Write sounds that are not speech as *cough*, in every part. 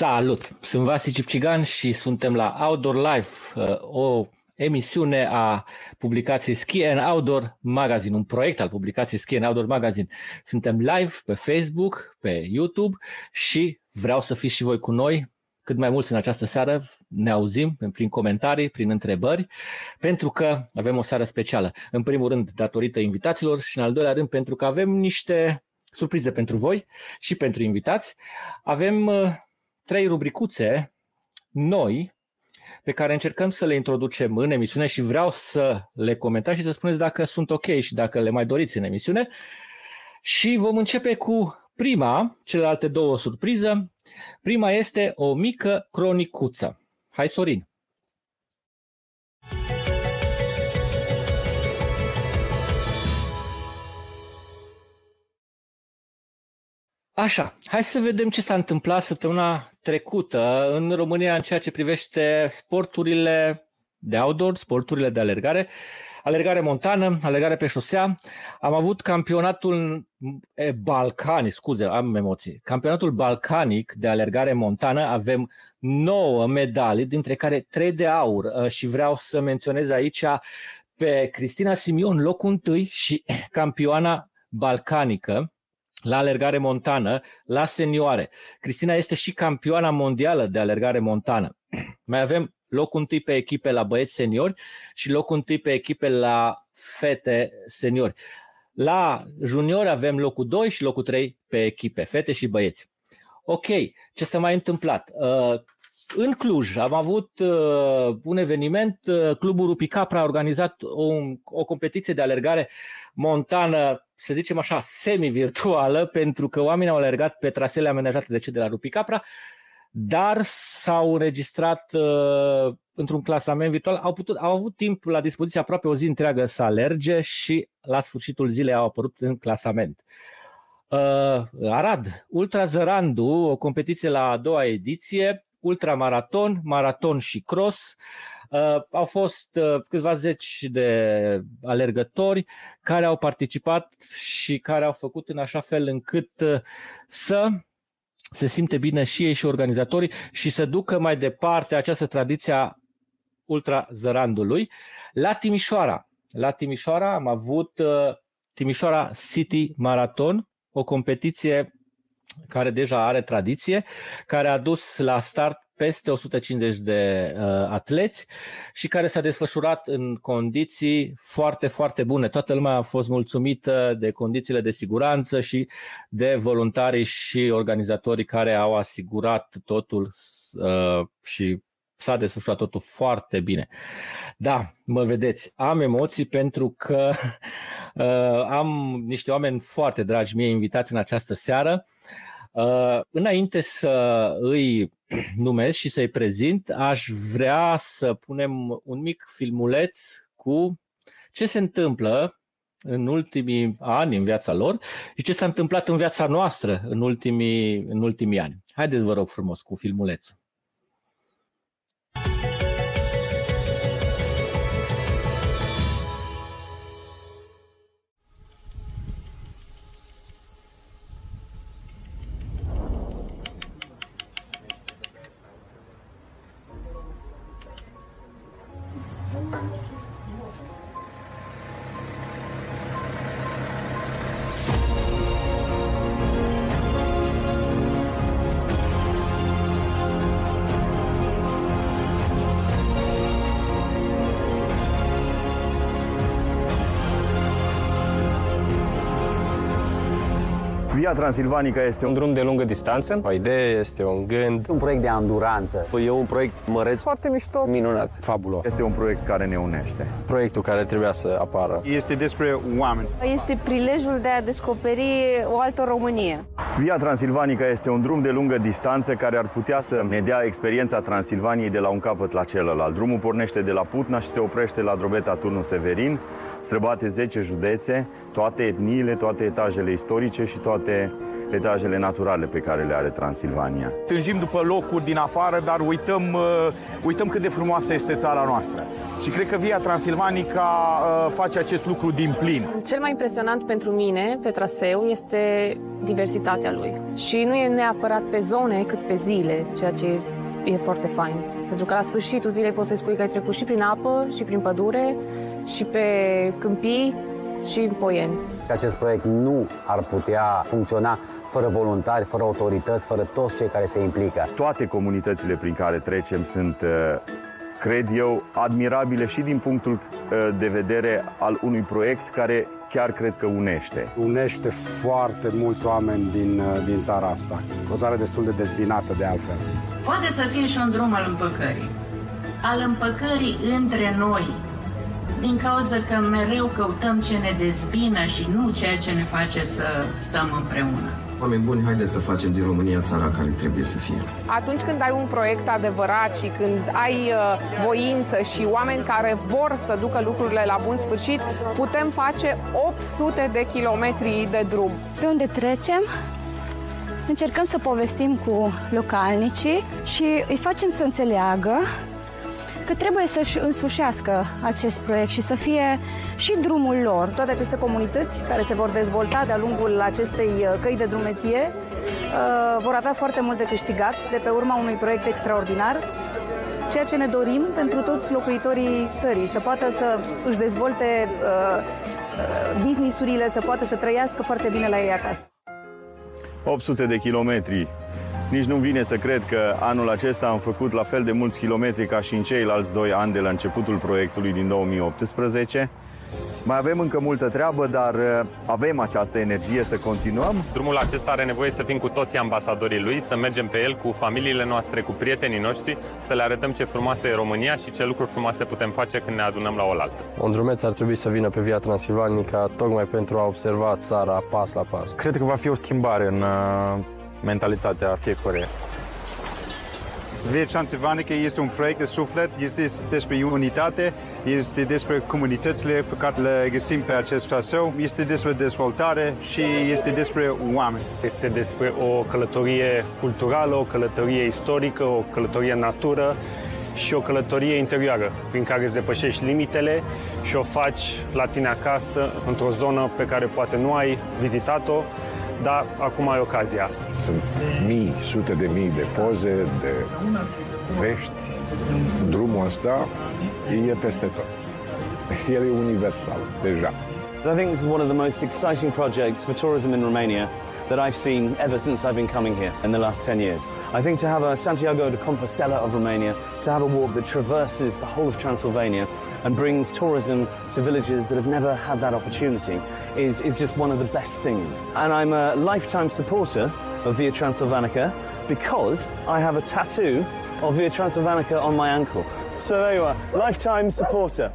Salut! Sunt Vasi Cipcigan și suntem la Outdoor Life, uh, o emisiune a publicației Ski and Outdoor Magazine, un proiect al publicației Ski and Outdoor Magazine. Suntem live pe Facebook, pe YouTube și vreau să fiți și voi cu noi cât mai mulți în această seară, ne auzim prin comentarii, prin întrebări, pentru că avem o seară specială. În primul rând, datorită invitaților și în al doilea rând, pentru că avem niște surprize pentru voi și pentru invitați. Avem uh, trei rubricuțe noi pe care încercăm să le introducem în emisiune și vreau să le comentați și să spuneți dacă sunt ok și dacă le mai doriți în emisiune. Și vom începe cu prima, celelalte două surpriză. Prima este o mică cronicuță. Hai, Sorin! Așa, hai să vedem ce s-a întâmplat săptămâna trecută în România în ceea ce privește sporturile de outdoor, sporturile de alergare, alergare montană, alergare pe șosea. Am avut campionatul balcanic, scuze, am emoții, campionatul balcanic de alergare montană. Avem 9 medalii, dintre care 3 de aur uh, și vreau să menționez aici pe Cristina Simion, locul întâi și campioana balcanică la alergare montană, la senioare. Cristina este și campioana mondială de alergare montană. *clears throat* Mai avem locul întâi pe echipe la băieți seniori și locul întâi pe echipe la fete seniori. La juniori avem locul 2 și locul 3 pe echipe, fete și băieți. Ok, ce s-a mai întâmplat? Uh, în Cluj am avut uh, un eveniment, uh, Clubul Rupi Capra a organizat o, o competiție de alergare montană, să zicem așa, semi-virtuală, *laughs* pentru că oamenii au alergat pe trasele amenajate de cei de la Rupi Capra, dar s-au înregistrat uh, într-un clasament virtual, au, putut, au avut timp la dispoziție aproape o zi întreagă să alerge și la sfârșitul zilei au apărut în clasament. Uh, Arad, Ultra Zărandu, o competiție la a doua ediție, ultramaraton, maraton și cross. Uh, au fost uh, câțiva zeci de alergători care au participat și care au făcut în așa fel încât uh, să se simte bine și ei și organizatorii și să ducă mai departe această tradiție a ultra zărandului. La Timișoara, la Timișoara am avut uh, Timișoara City Marathon, o competiție care deja are tradiție, care a dus la start peste 150 de uh, atleți și care s-a desfășurat în condiții foarte, foarte bune. Toată lumea a fost mulțumită de condițiile de siguranță și de voluntarii și organizatorii care au asigurat totul uh, și s-a desfășurat totul foarte bine. Da, mă vedeți, am emoții pentru că *laughs* uh, am niște oameni foarte dragi mie invitați în această seară. Uh, înainte să îi *clears throat* numesc și să-i prezint, aș vrea să punem un mic filmuleț cu ce se întâmplă în ultimii ani în viața lor și ce s-a întâmplat în viața noastră în ultimii, în ultimii ani. Haideți, vă rog frumos, cu filmulețul. Via Transilvanica este un drum de lungă distanță. O idee este un gând. Un proiect de anduranță. E un proiect măreț. Foarte mișto. Minunat. Fabulos. Este un proiect care ne unește. Proiectul care trebuia să apară. Este despre oameni. Este prilejul de a descoperi o altă Românie. Via Transilvanica este un drum de lungă distanță care ar putea să ne dea experiența Transilvaniei de la un capăt la celălalt. Drumul pornește de la Putna și se oprește la Drobeta Turnul Severin străbate 10 județe, toate etniile, toate etajele istorice și toate petajele naturale pe care le are Transilvania. Tânjim după locuri din afară, dar uităm, uh, uităm cât de frumoasă este țara noastră. Și cred că Via Transilvanica uh, face acest lucru din plin. Cel mai impresionant pentru mine pe traseu este diversitatea lui. Și nu e neapărat pe zone, cât pe zile, ceea ce e foarte fain. Pentru că la sfârșitul zilei poți să spui că ai trecut și prin apă, și prin pădure, și pe câmpii, și în poieni. Acest proiect nu ar putea funcționa fără voluntari, fără autorități, fără toți cei care se implică. Toate comunitățile prin care trecem sunt, uh, cred eu, admirabile și din punctul uh, de vedere al unui proiect care chiar cred că unește. Unește foarte mulți oameni din, uh, din țara asta. O țară destul de dezbinată de altfel. Poate să fie și un drum al împăcării. Al împăcării între noi, din cauza că mereu căutăm ce ne dezbină și nu ceea ce ne face să stăm împreună. Oameni buni, haideți să facem din România țara care trebuie să fie. Atunci când ai un proiect adevărat și când ai uh, voință și oameni care vor să ducă lucrurile la bun sfârșit, putem face 800 de kilometri de drum. Pe unde trecem, încercăm să povestim cu localnicii și îi facem să înțeleagă că trebuie să-și însușească acest proiect și să fie și drumul lor. Toate aceste comunități care se vor dezvolta de-a lungul acestei uh, căi de drumeție uh, vor avea foarte mult de câștigat de pe urma unui proiect extraordinar ceea ce ne dorim pentru toți locuitorii țării, să poată să își dezvolte uh, businessurile, să poată să trăiască foarte bine la ei acasă. 800 de kilometri nici nu vine să cred că anul acesta am făcut la fel de mulți kilometri ca și în ceilalți doi ani de la începutul proiectului din 2018. Mai avem încă multă treabă, dar uh, avem această energie să continuăm. Drumul acesta are nevoie să fim cu toții ambasadorii lui, să mergem pe el cu familiile noastre, cu prietenii noștri, să le arătăm ce frumoasă e România și ce lucruri frumoase putem face când ne adunăm la oaltă. Un drumeț ar trebui să vină pe Via Transilvanica tocmai pentru a observa țara pas la pas. Cred că va fi o schimbare în uh, mentalitatea fiecare. Via Transilvanica este un proiect de suflet, este despre unitate, este despre comunitățile pe care le găsim pe acest traseu, este despre dezvoltare și este despre oameni. Este despre o călătorie culturală, o călătorie istorică, o călătorie natură și o călătorie interioară prin care îți depășești limitele și o faci la tine acasă, într-o zonă pe care poate nu ai vizitat-o, dar acum ai ocazia. Sunt mii, sute de mii de poze, de vești. Drumul ăsta e peste tot. El e universal, deja. I think this is one of the most exciting projects for tourism in Romania that I've seen ever since I've been coming here in the last 10 years. I think to have a Santiago de Compostela of Romania, to have a walk that traverses the whole of Transylvania and brings tourism to villages that have never had that opportunity is, is just one of the best things. And I'm a lifetime supporter of Via Transylvanica because I have a tattoo of Via Transylvanica on my ankle. So there you are, lifetime supporter.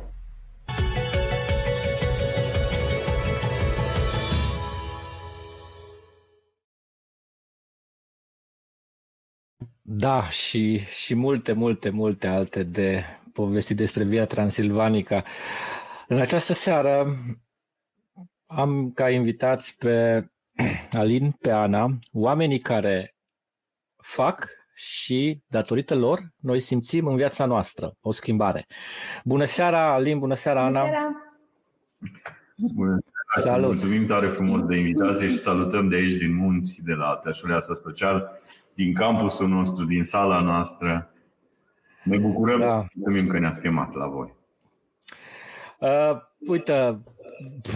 Da, și, și multe, multe, multe alte de povesti despre Via Transilvanica. În această seară am ca invitați pe Alin, pe Ana, oamenii care fac și, datorită lor, noi simțim în viața noastră o schimbare. Bună seara, Alin, bună seara, Ana! Bună seara! Bună seara! Salut! Mulțumim tare frumos de invitație și salutăm de aici, din munți, de la Tășuleasa Social, din campusul nostru, din sala noastră. Ne bucurăm, da. mulțumim că ne-ați chemat la voi. Uh, uite,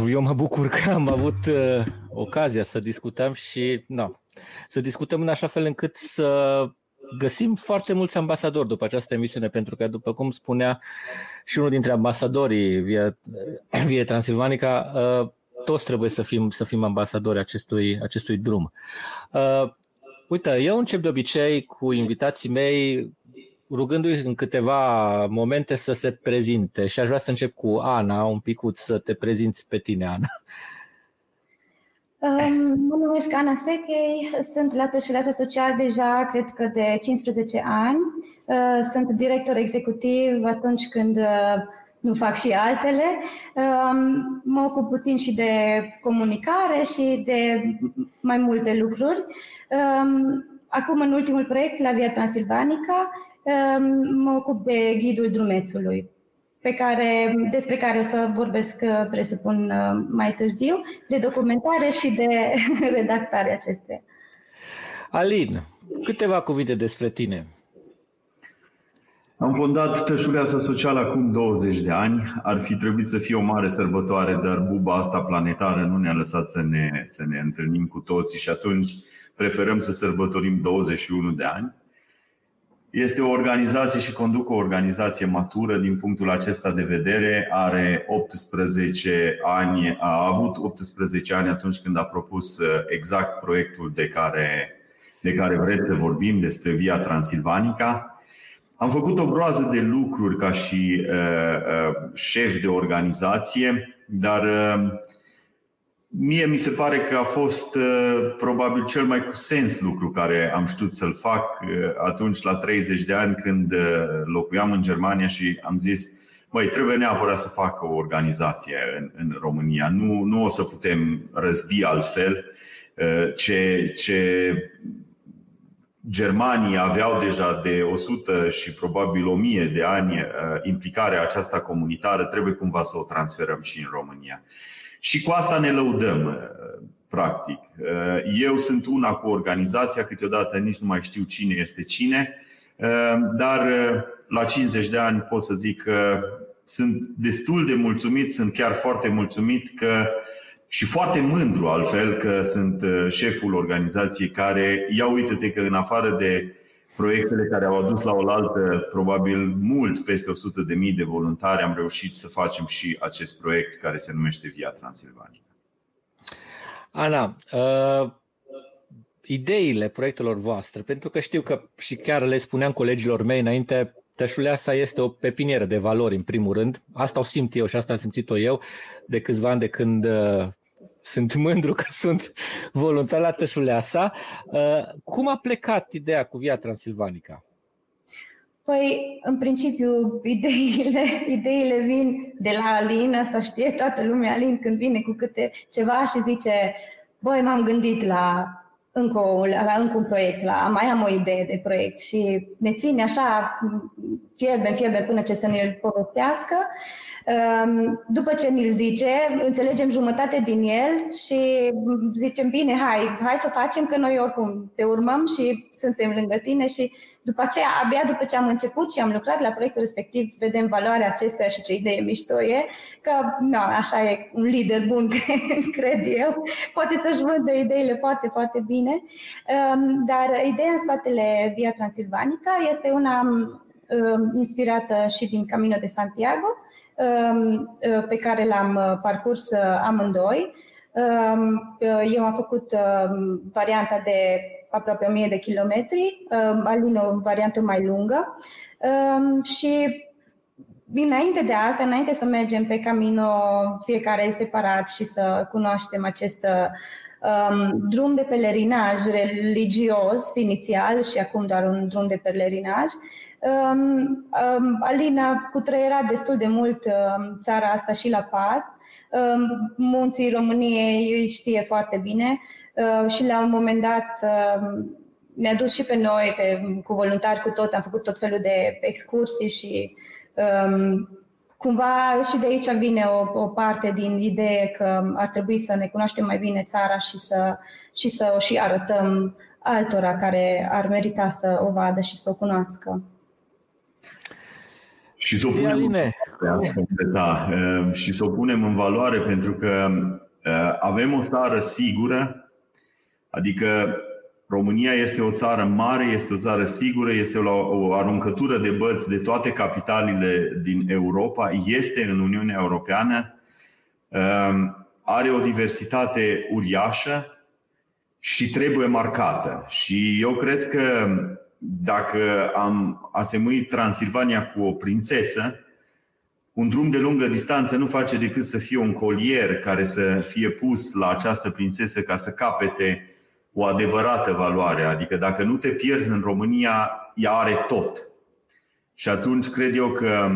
eu mă bucur că am avut uh, ocazia să discutăm și no, să discutăm în așa fel încât să găsim foarte mulți ambasadori după această emisiune, pentru că, după cum spunea și unul dintre ambasadorii via, *clears throat* via Transilvanica, uh, toți trebuie să fim, să fim ambasadori acestui, acestui drum. Uh, uite, eu încep de obicei cu invitații mei rugându-i în câteva momente să se prezinte și aș vrea să încep cu Ana, un pic să te prezinți pe tine, Ana. Mă numesc Ana Sechei, sunt la Tășuleasa Social deja, cred că de 15 ani. Uh, sunt director executiv atunci când uh, nu fac și altele. Um, mă ocup puțin și de comunicare și de mai multe lucruri. Um, acum, în ultimul proiect, la Via Transilvanica, um, mă ocup de ghidul drumețului, pe care, despre care o să vorbesc, uh, presupun, uh, mai târziu, de documentare și de *laughs* redactare acesteia. Alin, câteva cuvinte despre tine. Am fondat Tășuleasa Socială acum 20 de ani. Ar fi trebuit să fie o mare sărbătoare, dar buba asta planetară nu ne-a lăsat să ne, să ne întâlnim cu toții și atunci preferăm să sărbătorim 21 de ani. Este o organizație și conduc o organizație matură din punctul acesta de vedere. Are 18 ani, a avut 18 ani atunci când a propus uh, exact proiectul de care, de care vreți să vorbim, despre Via Transilvanica. Am făcut o groază de lucruri ca și uh, uh, șef de organizație, dar uh, mie mi se pare că a fost uh, probabil cel mai cu sens lucru care am știut să-l fac uh, atunci la 30 de ani când uh, locuiam în Germania și am zis Măi, trebuie neapărat să facă o organizație în, în România. Nu, nu o să putem răzbi altfel uh, ce, ce Germanii aveau deja de 100 și probabil 1000 de ani uh, implicarea aceasta comunitară, trebuie cumva să o transferăm și în România. Și cu asta ne lăudăm, uh, practic. Uh, eu sunt una cu organizația, câteodată nici nu mai știu cine este cine, dar la 50 de ani pot să zic că sunt destul de mulțumit, sunt chiar foarte mulțumit că și foarte mândru altfel că sunt uh, șeful organizației care, ia uite-te că în afară de proiectele care au adus la oaltă probabil mult peste 100 de mii de voluntari, am reușit să facem și acest proiect care se numește Via Transilvania. Ana, uh, ideile proiectelor voastre, pentru că știu că și chiar le spuneam colegilor mei înainte, Tășuleasa este o pepinieră de valori, în primul rând. Asta o simt eu și asta am simțit-o eu de câțiva ani de când uh, sunt mândru că sunt voluntar la Tășuleasa. Uh, cum a plecat ideea cu Via Transilvanica? Păi, în principiu, ideile, ideile vin de la Alin, asta știe toată lumea, Alin când vine cu câte ceva și zice băi, m-am gândit la încă, o, la încă un proiect, la, mai am o idee de proiect și ne ține așa fierbe în fierbe până ce să ne-l povestească. Ehm, după ce ne-l zice, înțelegem jumătate din el și zicem, bine, hai, hai să facem, că noi oricum te urmăm și suntem lângă tine și după aceea, abia după ce am început și am lucrat la proiectul respectiv, vedem valoarea acestea și ce idee mișto e, că na, așa e un lider bun, *laughs* cred eu, poate să-și vândă ideile foarte, foarte bine, ehm, dar ideea în spatele Via Transilvanica este una ehm, inspirată și din Camino de Santiago, ehm, pe care l-am parcurs amândoi. Eu am făcut varianta de aproape 1000 de kilometri, Alin o variantă mai lungă. Și Înainte de asta, înainte să mergem pe Camino fiecare separat și să cunoaștem acest um, drum de pelerinaj religios inițial și acum doar un drum de pelerinaj, um, um, Alina cutreiera destul de mult um, țara asta și la pas. Um, munții României îi știe foarte bine Uh, și la un moment dat uh, ne-a dus și pe noi, pe, cu voluntari, cu tot, am făcut tot felul de excursii și um, cumva și de aici vine o, o parte din idee că ar trebui să ne cunoaștem mai bine țara și să, și să o și arătăm altora care ar merita să o vadă și să o cunoască. Și să o punem, da, și să o punem în valoare pentru că avem o țară sigură Adică România este o țară mare, este o țară sigură, este o, o aruncătură de băți de toate capitalele din Europa, este în Uniunea Europeană, um, are o diversitate uriașă și trebuie marcată. Și eu cred că dacă am asemuit Transilvania cu o prințesă, un drum de lungă distanță nu face decât să fie un colier care să fie pus la această prințesă ca să capete o adevărată valoare. Adică dacă nu te pierzi în România, ea are tot. Și atunci cred eu că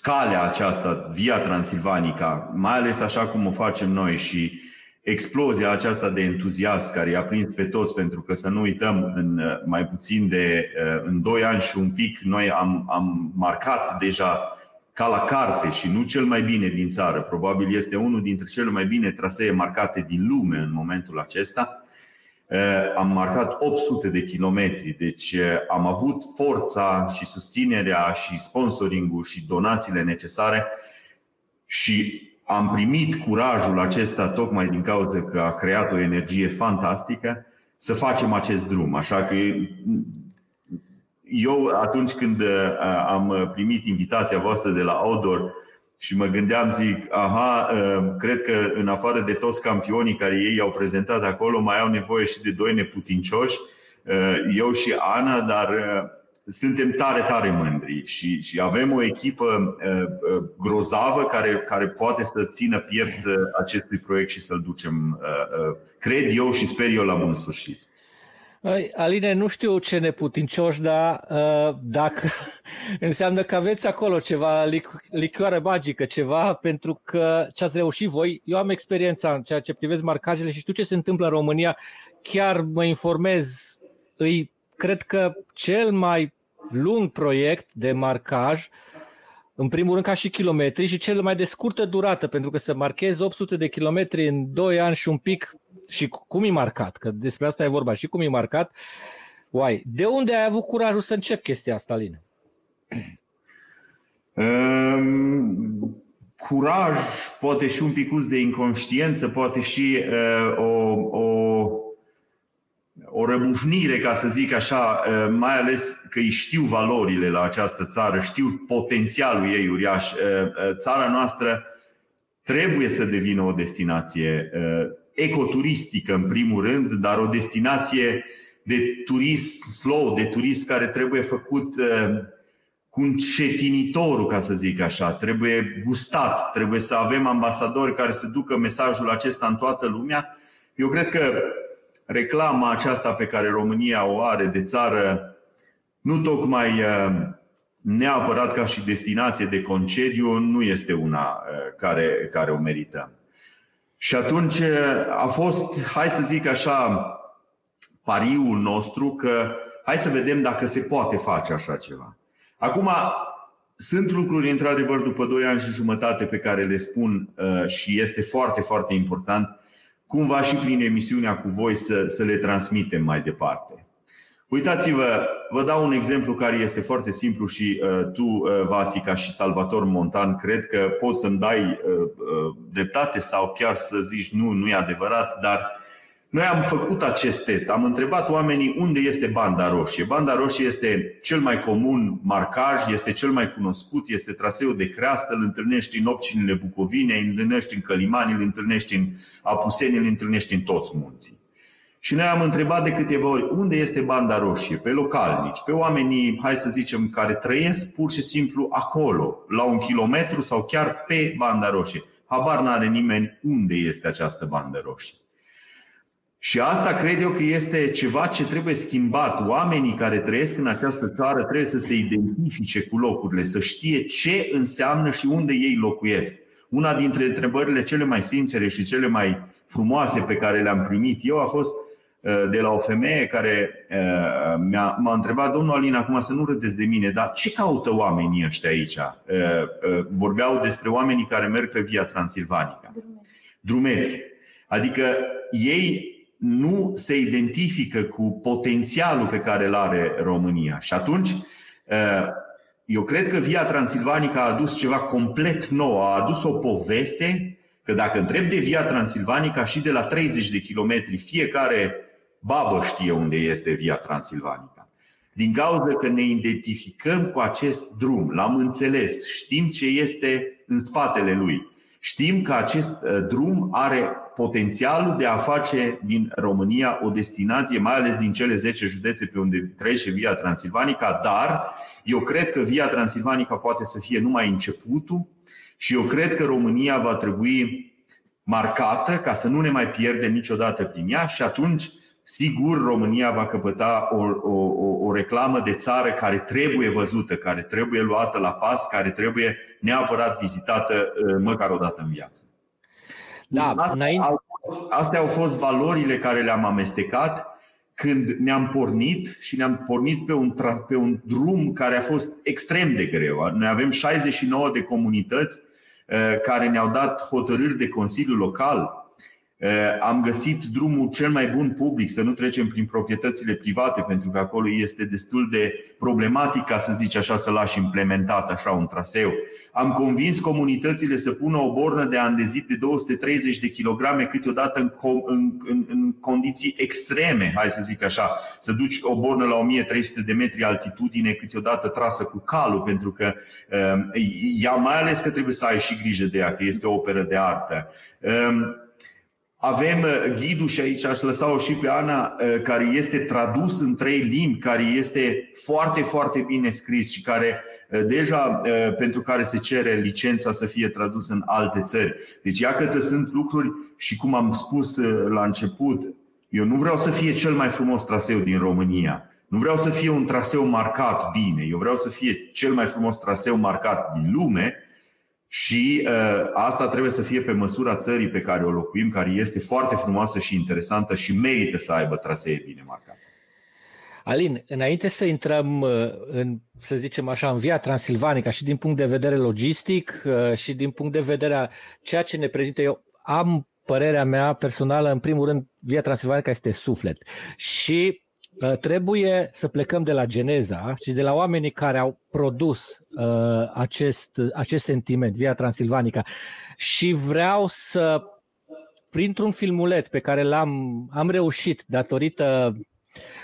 calea aceasta, Via Transilvanica, mai ales așa cum o facem noi și explozia aceasta de entuziasm care i-a prins pe toți, pentru că să nu uităm, în mai puțin de în 2 ani și un pic, noi am, am marcat deja ca la carte și nu cel mai bine din țară, probabil este unul dintre cele mai bine trasee marcate din lume în momentul acesta. Am marcat 800 de kilometri, deci am avut forța și susținerea și sponsoringul și donațiile necesare și am primit curajul acesta tocmai din cauza că a creat o energie fantastică să facem acest drum. Așa că eu atunci când uh, am primit invitația voastră de la Outdoor și mă gândeam, zic, aha, uh, cred că în afară de toți campionii care ei au prezentat acolo, mai au nevoie și de doi neputincioși, uh, eu și Ana, dar suntem tare, tare mândri și, și avem o echipă grozavă care, care poate să țină piept acestui proiect și să-l ducem, cred eu și sper eu, la bun sfârșit. Aline, nu știu ce neputincioși, dar uh, dacă *laughs* înseamnă că aveți acolo ceva lic- licioară magică, ceva pentru că ce ați reușit voi. Eu am experiența în ceea ce privesc marcajele și știu ce se întâmplă în România. Chiar mă informez. Îi cred că cel mai lung proiect de marcaj uh, în primul rând ca și kilometri și cel mai de scurtă durată, pentru că să marchezi 800 de kilometri în 2 ani și un pic și cum e marcat, că despre asta e vorba. Și cum e marcat, uai, de unde ai avut curajul să încep chestia asta, Aline? Um, curaj, poate și un pic de inconștiență, poate și uh, o, o o răbufnire, ca să zic așa, mai ales că îi știu valorile la această țară, știu potențialul ei uriaș. Țara noastră trebuie să devină o destinație ecoturistică, în primul rând, dar o destinație de turism slow, de turism care trebuie făcut cu încetinitorul, ca să zic așa. Trebuie gustat, trebuie să avem ambasadori care să ducă mesajul acesta în toată lumea. Eu cred că reclama aceasta pe care România o are de țară, nu tocmai uh, neapărat ca și destinație de concediu, nu este una uh, care, care o merită. Și atunci uh, a fost, hai să zic așa, pariul nostru că hai să vedem dacă se poate face așa ceva. Acum, sunt lucruri, într-adevăr, după 2 ani și jumătate pe care le spun și este foarte, foarte important cumva și prin emisiunea cu voi să, să le transmitem mai departe. Uitați-vă, vă dau un exemplu care este foarte simplu și uh, tu, uh, Vasica și Salvator Montan, cred că poți să-mi dai uh, uh, dreptate sau chiar să zici nu, nu e adevărat, dar noi am făcut acest test, am întrebat oamenii unde este banda roșie. Banda roșie este cel mai comun marcaj, este cel mai cunoscut, este traseul de creastă, îl întâlnești în opcinile Bucovine, îl întâlnești în Călimani, îl întâlnești în Apuseni, îl întâlnești în toți munții. Și noi am întrebat de câteva ori unde este banda roșie, pe localnici, pe oamenii, hai să zicem, care trăiesc pur și simplu acolo, la un kilometru sau chiar pe banda roșie. Habar n-are nimeni unde este această bandă roșie. Și asta cred eu că este ceva ce trebuie schimbat. Oamenii care trăiesc în această țară trebuie să se identifice cu locurile, să știe ce înseamnă și unde ei locuiesc. Una dintre întrebările cele mai sincere și cele mai frumoase pe care le-am primit eu a fost uh, de la o femeie care uh, m-a, m-a întrebat, domnul Alin, acum să nu râdeți de mine, dar ce caută oamenii ăștia aici? Uh, vorbeau despre oamenii care merg pe Via Transilvanica. Drumeți. Adică ei nu se identifică cu potențialul pe care îl are România. Și atunci, uh, eu cred că Via Transilvanica a adus ceva complet nou, a adus o poveste că dacă întreb de Via Transilvanica și de la 30 de kilometri, fiecare babă știe unde este Via Transilvanica. Din cauza că ne identificăm cu acest drum, l-am înțeles, știm ce este în spatele lui. Știm că acest uh, drum are potențialul de a face din România o destinație, mai ales din cele 10 județe pe unde trece Via Transilvanica, dar eu cred că Via Transilvanica poate să fie numai începutul și eu cred că România va trebui marcată ca să nu ne mai pierdem niciodată prin ea și atunci sigur România va căpăta o, o, o reclamă de țară care trebuie văzută, care trebuie luată la pas, care trebuie neapărat vizitată măcar o dată în viață. Da, astea, înainte... au, astea au fost valorile care le-am amestecat când ne-am pornit și ne-am pornit pe un, tra- pe un drum care a fost extrem de greu. Noi avem 69 de comunități care ne-au dat hotărâri de Consiliu Local Eh, am găsit drumul cel mai bun public, să nu trecem prin proprietățile private, pentru că acolo este destul de problematic, ca să zici așa, să lași implementat așa un traseu. Am convins comunitățile să pună o bornă de andezit de 230 de kilograme câteodată în, în, în, în condiții extreme, hai să zic așa, să duci o bornă la 1300 de metri altitudine, câteodată trasă cu calul, pentru că uh, ea mai ales că trebuie să ai și grijă de ea, că este o operă de artă. Uh, avem uh, ghidul și aici aș lăsa-o și pe Ana, uh, care este tradus în trei limbi, care este foarte, foarte bine scris și care uh, deja pentru care se cere licența să fie tradus în alte țări. Deci iată sunt lucruri și cum am spus la început, eu nu vreau să fie cel mai frumos traseu din România. Nu vreau să fie un traseu marcat bine, eu vreau să fie cel mai frumos traseu marcat din lume, și uh, asta trebuie să fie pe măsura țării pe care o locuim, care este foarte frumoasă și interesantă și merită să aibă trasee bine marcate. Alin, înainte să intrăm uh, în, să zicem așa, în via transilvanica și din punct de vedere logistic uh, și din punct de vedere a ceea ce ne prezintă eu, am părerea mea personală, în primul rând, via transilvanica este suflet. Și Uh, trebuie să plecăm de la geneza și de la oamenii care au produs uh, acest, acest sentiment, Via Transilvanica. Și vreau să, printr-un filmuleț pe care l-am am reușit datorită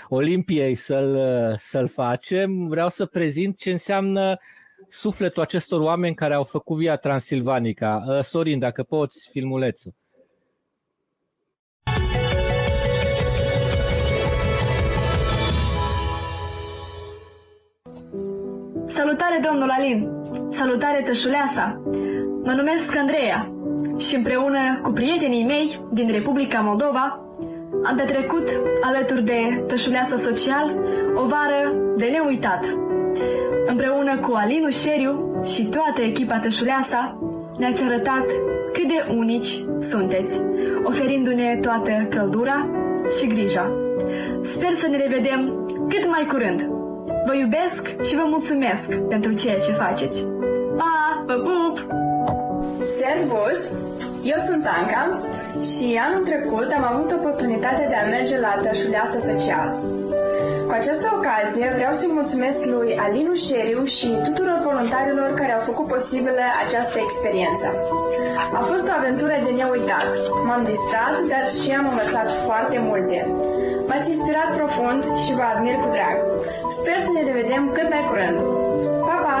Olimpiei să-l, să-l facem, vreau să prezint ce înseamnă sufletul acestor oameni care au făcut Via Transilvanica. Uh, Sorin, dacă poți, filmulețul. Salutare, domnul Alin! Salutare, tășuleasa! Mă numesc Andreea și împreună cu prietenii mei din Republica Moldova am petrecut alături de tășuleasa social o vară de neuitat. Împreună cu Alinu Șeriu și toată echipa tășuleasa ne-ați arătat cât de unici sunteți, oferindu-ne toată căldura și grija. Sper să ne revedem cât mai curând! Vă iubesc și vă mulțumesc pentru ceea ce faceți. Pa! Vă pup! Servus! Eu sunt Anca și anul trecut am avut oportunitatea de a merge la Tășuleasă Social. Cu această ocazie vreau să-i mulțumesc lui Alinu Șeriu și tuturor voluntarilor care au făcut posibilă această experiență. A fost o aventură de neuitat. M-am distrat, dar și am învățat foarte multe. M-ați inspirat profund și vă admir cu drag. Sper să ne revedem cât mai curând. Pa, pa!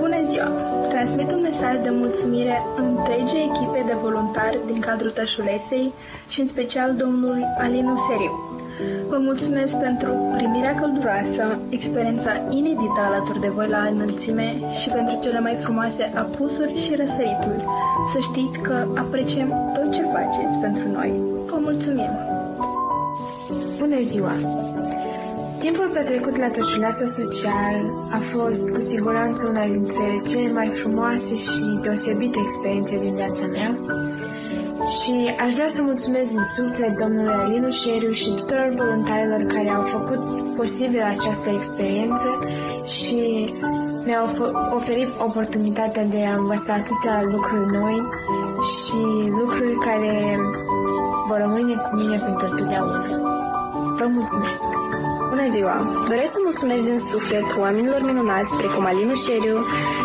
Bună ziua! Transmit un mesaj de mulțumire întregii echipe de voluntari din cadrul Tășulesei și în special domnului Alinu Seriu. Vă mulțumesc pentru primirea călduroasă, experiența inedită alături de voi la înălțime și pentru cele mai frumoase apusuri și răsărituri. Să știți că apreciem tot ce faceți pentru noi. Vă mulțumim! Bună ziua! Timpul petrecut la Tășuleasa Social a fost cu siguranță una dintre cele mai frumoase și deosebite experiențe din viața mea și aș vrea să mulțumesc din suflet domnului Alinu Șeriu și tuturor voluntarilor care au făcut posibil această experiență și mi-au oferit oportunitatea de a învăța atâtea lucruri noi și lucruri care vor rămâne cu mine pentru totdeauna. Vă mulțumesc! Bună ziua! Doresc să mulțumesc din suflet oamenilor minunați precum Alinu Șeriu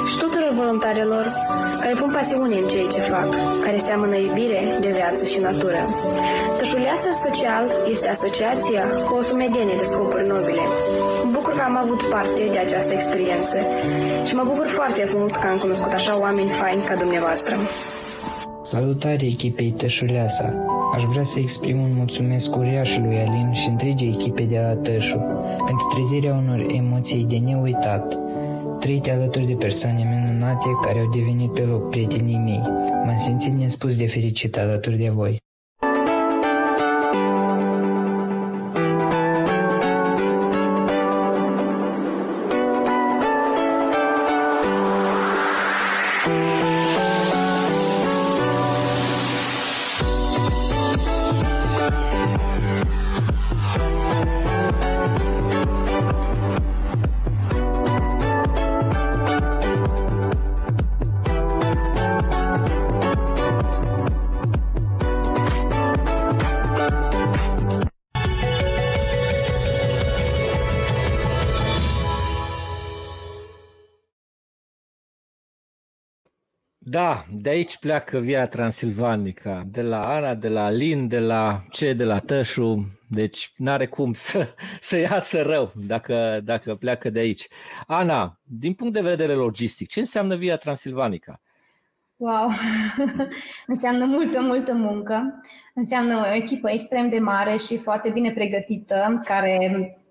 și tuturor voluntarilor care pun pasiune în ceea ce fac, care seamănă iubire de viață și natură. Tășuleasa Social este asociația cu o sumedenie de scopuri nobile. Mă bucur că am avut parte de această experiență și mă bucur foarte mult că am cunoscut așa oameni faini ca dumneavoastră. Salutare echipei Tășuleasa! Aș vrea să exprim un mulțumesc uriaș lui Alin și întregii echipe de la Tășu pentru trezirea unor emoții de neuitat, trăite alături de persoane minunate care au devenit pe loc prietenii mei. M-am simțit nespus de fericit alături de voi. Aici pleacă Via Transilvanica, de la Ana, de la Alin, de la ce, de la Tășu, deci n-are cum să, să iasă rău dacă, dacă pleacă de aici. Ana, din punct de vedere logistic, ce înseamnă Via Transilvanica? Wow! *laughs* înseamnă multă, multă muncă. Înseamnă o echipă extrem de mare și foarte bine pregătită, care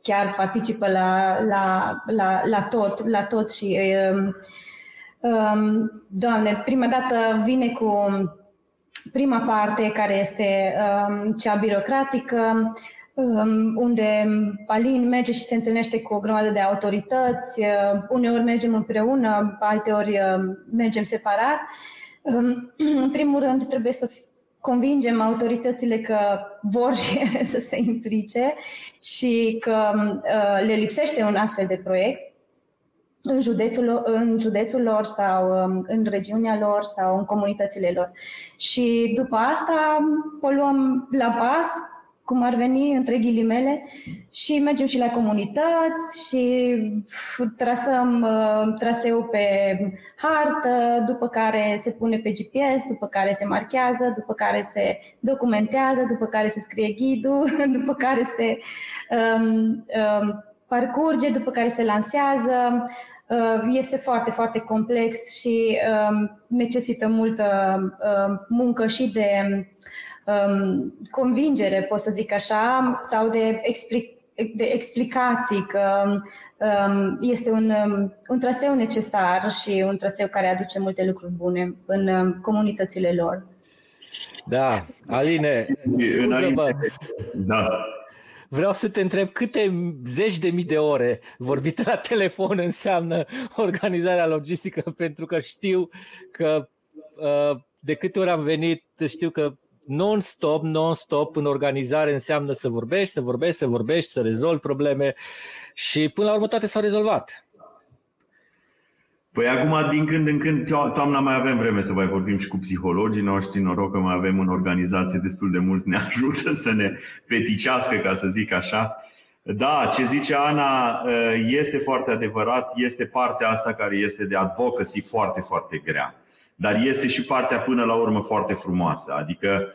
chiar participă la, la, la, la tot, la tot și um, um, Doamne, prima dată vine cu prima parte care este um, cea birocratică, um, unde Alin merge și se întâlnește cu o grămadă de autorități, uh, uneori mergem împreună, alteori uh, mergem separat. Um, *clears throat* în primul rând trebuie să convingem autoritățile că vor și *laughs* să se implice și că uh, le lipsește un astfel de proiect în județul, în județul lor sau um, în regiunea lor sau în comunitățile lor. Și după asta o luăm la pas, cum ar veni, între ghilimele, și mergem și la comunități și trasăm uh, traseul pe hartă, după care se pune pe GPS, după care se marchează, după care se documentează, după care se scrie ghidul, *laughs* după care se um, um, parcurge, după care se lansează. Uh, este foarte, foarte complex și um, necesită multă um, muncă și de um, convingere, pot să zic așa, sau de, explic, de explicații că este un, un traseu necesar și un traseu care aduce multe lucruri bune în comunitățile lor. Da, Aline, Înainte, da. Vreau să te întreb câte zeci de mii de ore vorbite la telefon înseamnă organizarea logistică, *laughs* pentru că știu că uh, de câte ori am venit, știu că non-stop, non-stop în organizare înseamnă să vorbești, să vorbești, să vorbești, să rezolvi probleme și până la urmă toate s-au rezolvat. Păi acum, din când în când, toamna mai avem vreme să mai vorbim și cu psihologii noștri. Noroc că mai avem în organizație destul de mulți ne *laughs* ajută să ne peticească, ca să zic așa. Da, ce zice Ana este foarte adevărat, este partea asta care este de advocacy foarte, foarte grea. Dar este și partea până la urmă foarte frumoasă. Adică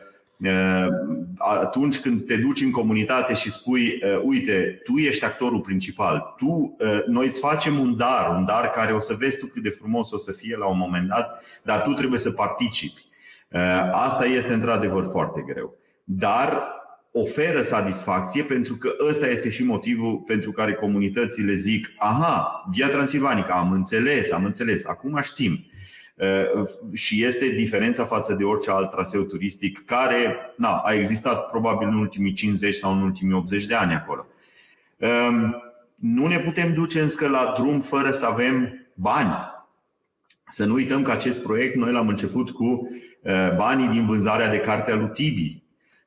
atunci când te duci în comunitate și spui, uite, tu ești actorul principal, tu, noi îți facem un dar, un dar care o să vezi tu cât de frumos o să fie la un moment dat, dar tu trebuie să participi. Asta este într-adevăr foarte greu. Dar oferă satisfacție pentru că ăsta este și motivul pentru care comunitățile zic aha, Via Transilvanica, am înțeles, am înțeles, acum știm. Uh, și este diferența față de orice alt traseu turistic care na, a existat probabil în ultimii 50 sau în ultimii 80 de ani acolo. Um, nu ne putem duce însă la drum fără să avem bani. Să nu uităm că acest proiect noi l-am început cu uh, banii din vânzarea de cartea lui Tibi,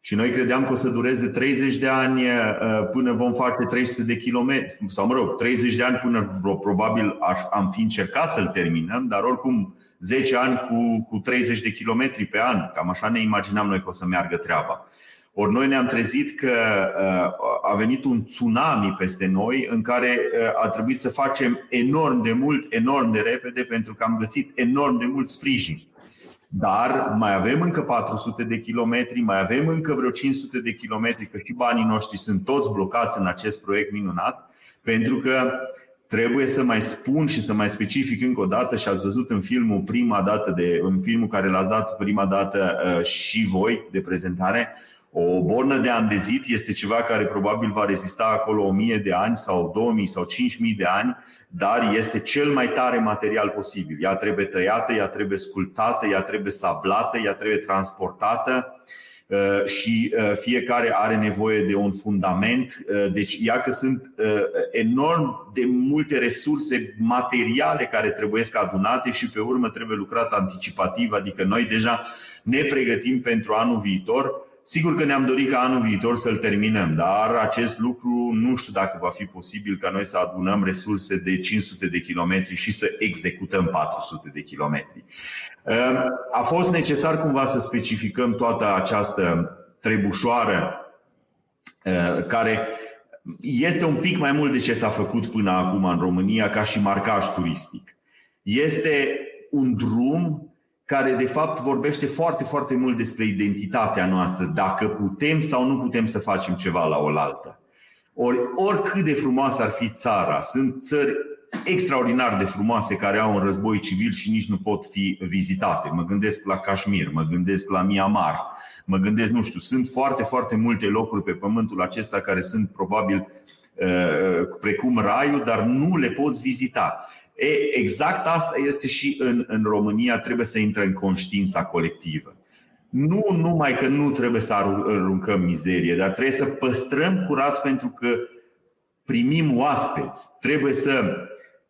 și noi credeam că o să dureze 30 de ani uh, până vom face 300 de kilometri, sau mă rog, 30 de ani până probabil am fi încercat să-l terminăm, dar oricum 10 ani cu, cu 30 de kilometri pe an, cam așa ne imaginam noi că o să meargă treaba. Ori noi ne-am trezit că uh, a venit un tsunami peste noi în care uh, a trebuit să facem enorm de mult, enorm de repede, pentru că am găsit enorm de mult sprijin. Dar mai avem încă 400 de kilometri, mai avem încă vreo 500 de kilometri, că și banii noștri sunt toți blocați în acest proiect minunat, pentru că trebuie să mai spun și să mai specific încă o dată și ați văzut în filmul prima dată de, în filmul care l-ați dat prima dată uh, și voi de prezentare, o bornă de andezit este ceva care probabil va rezista acolo 1000 de ani sau 2000 sau 5000 de ani dar este cel mai tare material posibil. Ea trebuie tăiată, ea trebuie sculptată, ea trebuie sablată, ea trebuie transportată uh, și uh, fiecare are nevoie de un fundament. Uh, deci, ia că sunt enorm de multe resurse materiale care trebuie să adunate și pe urmă trebuie lucrat anticipativ, adică noi deja ne pregătim pentru anul viitor Sigur că ne-am dorit ca anul viitor să-l terminăm, dar acest lucru nu știu dacă va fi posibil ca noi să adunăm resurse de 500 de kilometri și să executăm 400 de kilometri. Ehm, a fost necesar cumva să specificăm toată această trebușoară ehm, care este un pic mai mult de ce s-a făcut până acum în România ca și marcaj turistic. Este un drum care de fapt vorbește foarte, foarte mult despre identitatea noastră, dacă putem sau nu putem să facem ceva la oaltă. Ori, oricât de frumoasă ar fi țara, sunt țări extraordinar de frumoase care au un război civil și nici nu pot fi vizitate. Mă gândesc la Kashmir, mă gândesc la Myanmar, mă gândesc, nu știu, sunt foarte, foarte multe locuri pe pământul acesta care sunt probabil uh, precum raiul, dar nu le poți vizita. E, exact asta este și în, în România, trebuie să intre în conștiința colectivă. Nu numai că nu trebuie să aruncăm mizerie, dar trebuie să păstrăm curat pentru că primim oaspeți. Trebuie să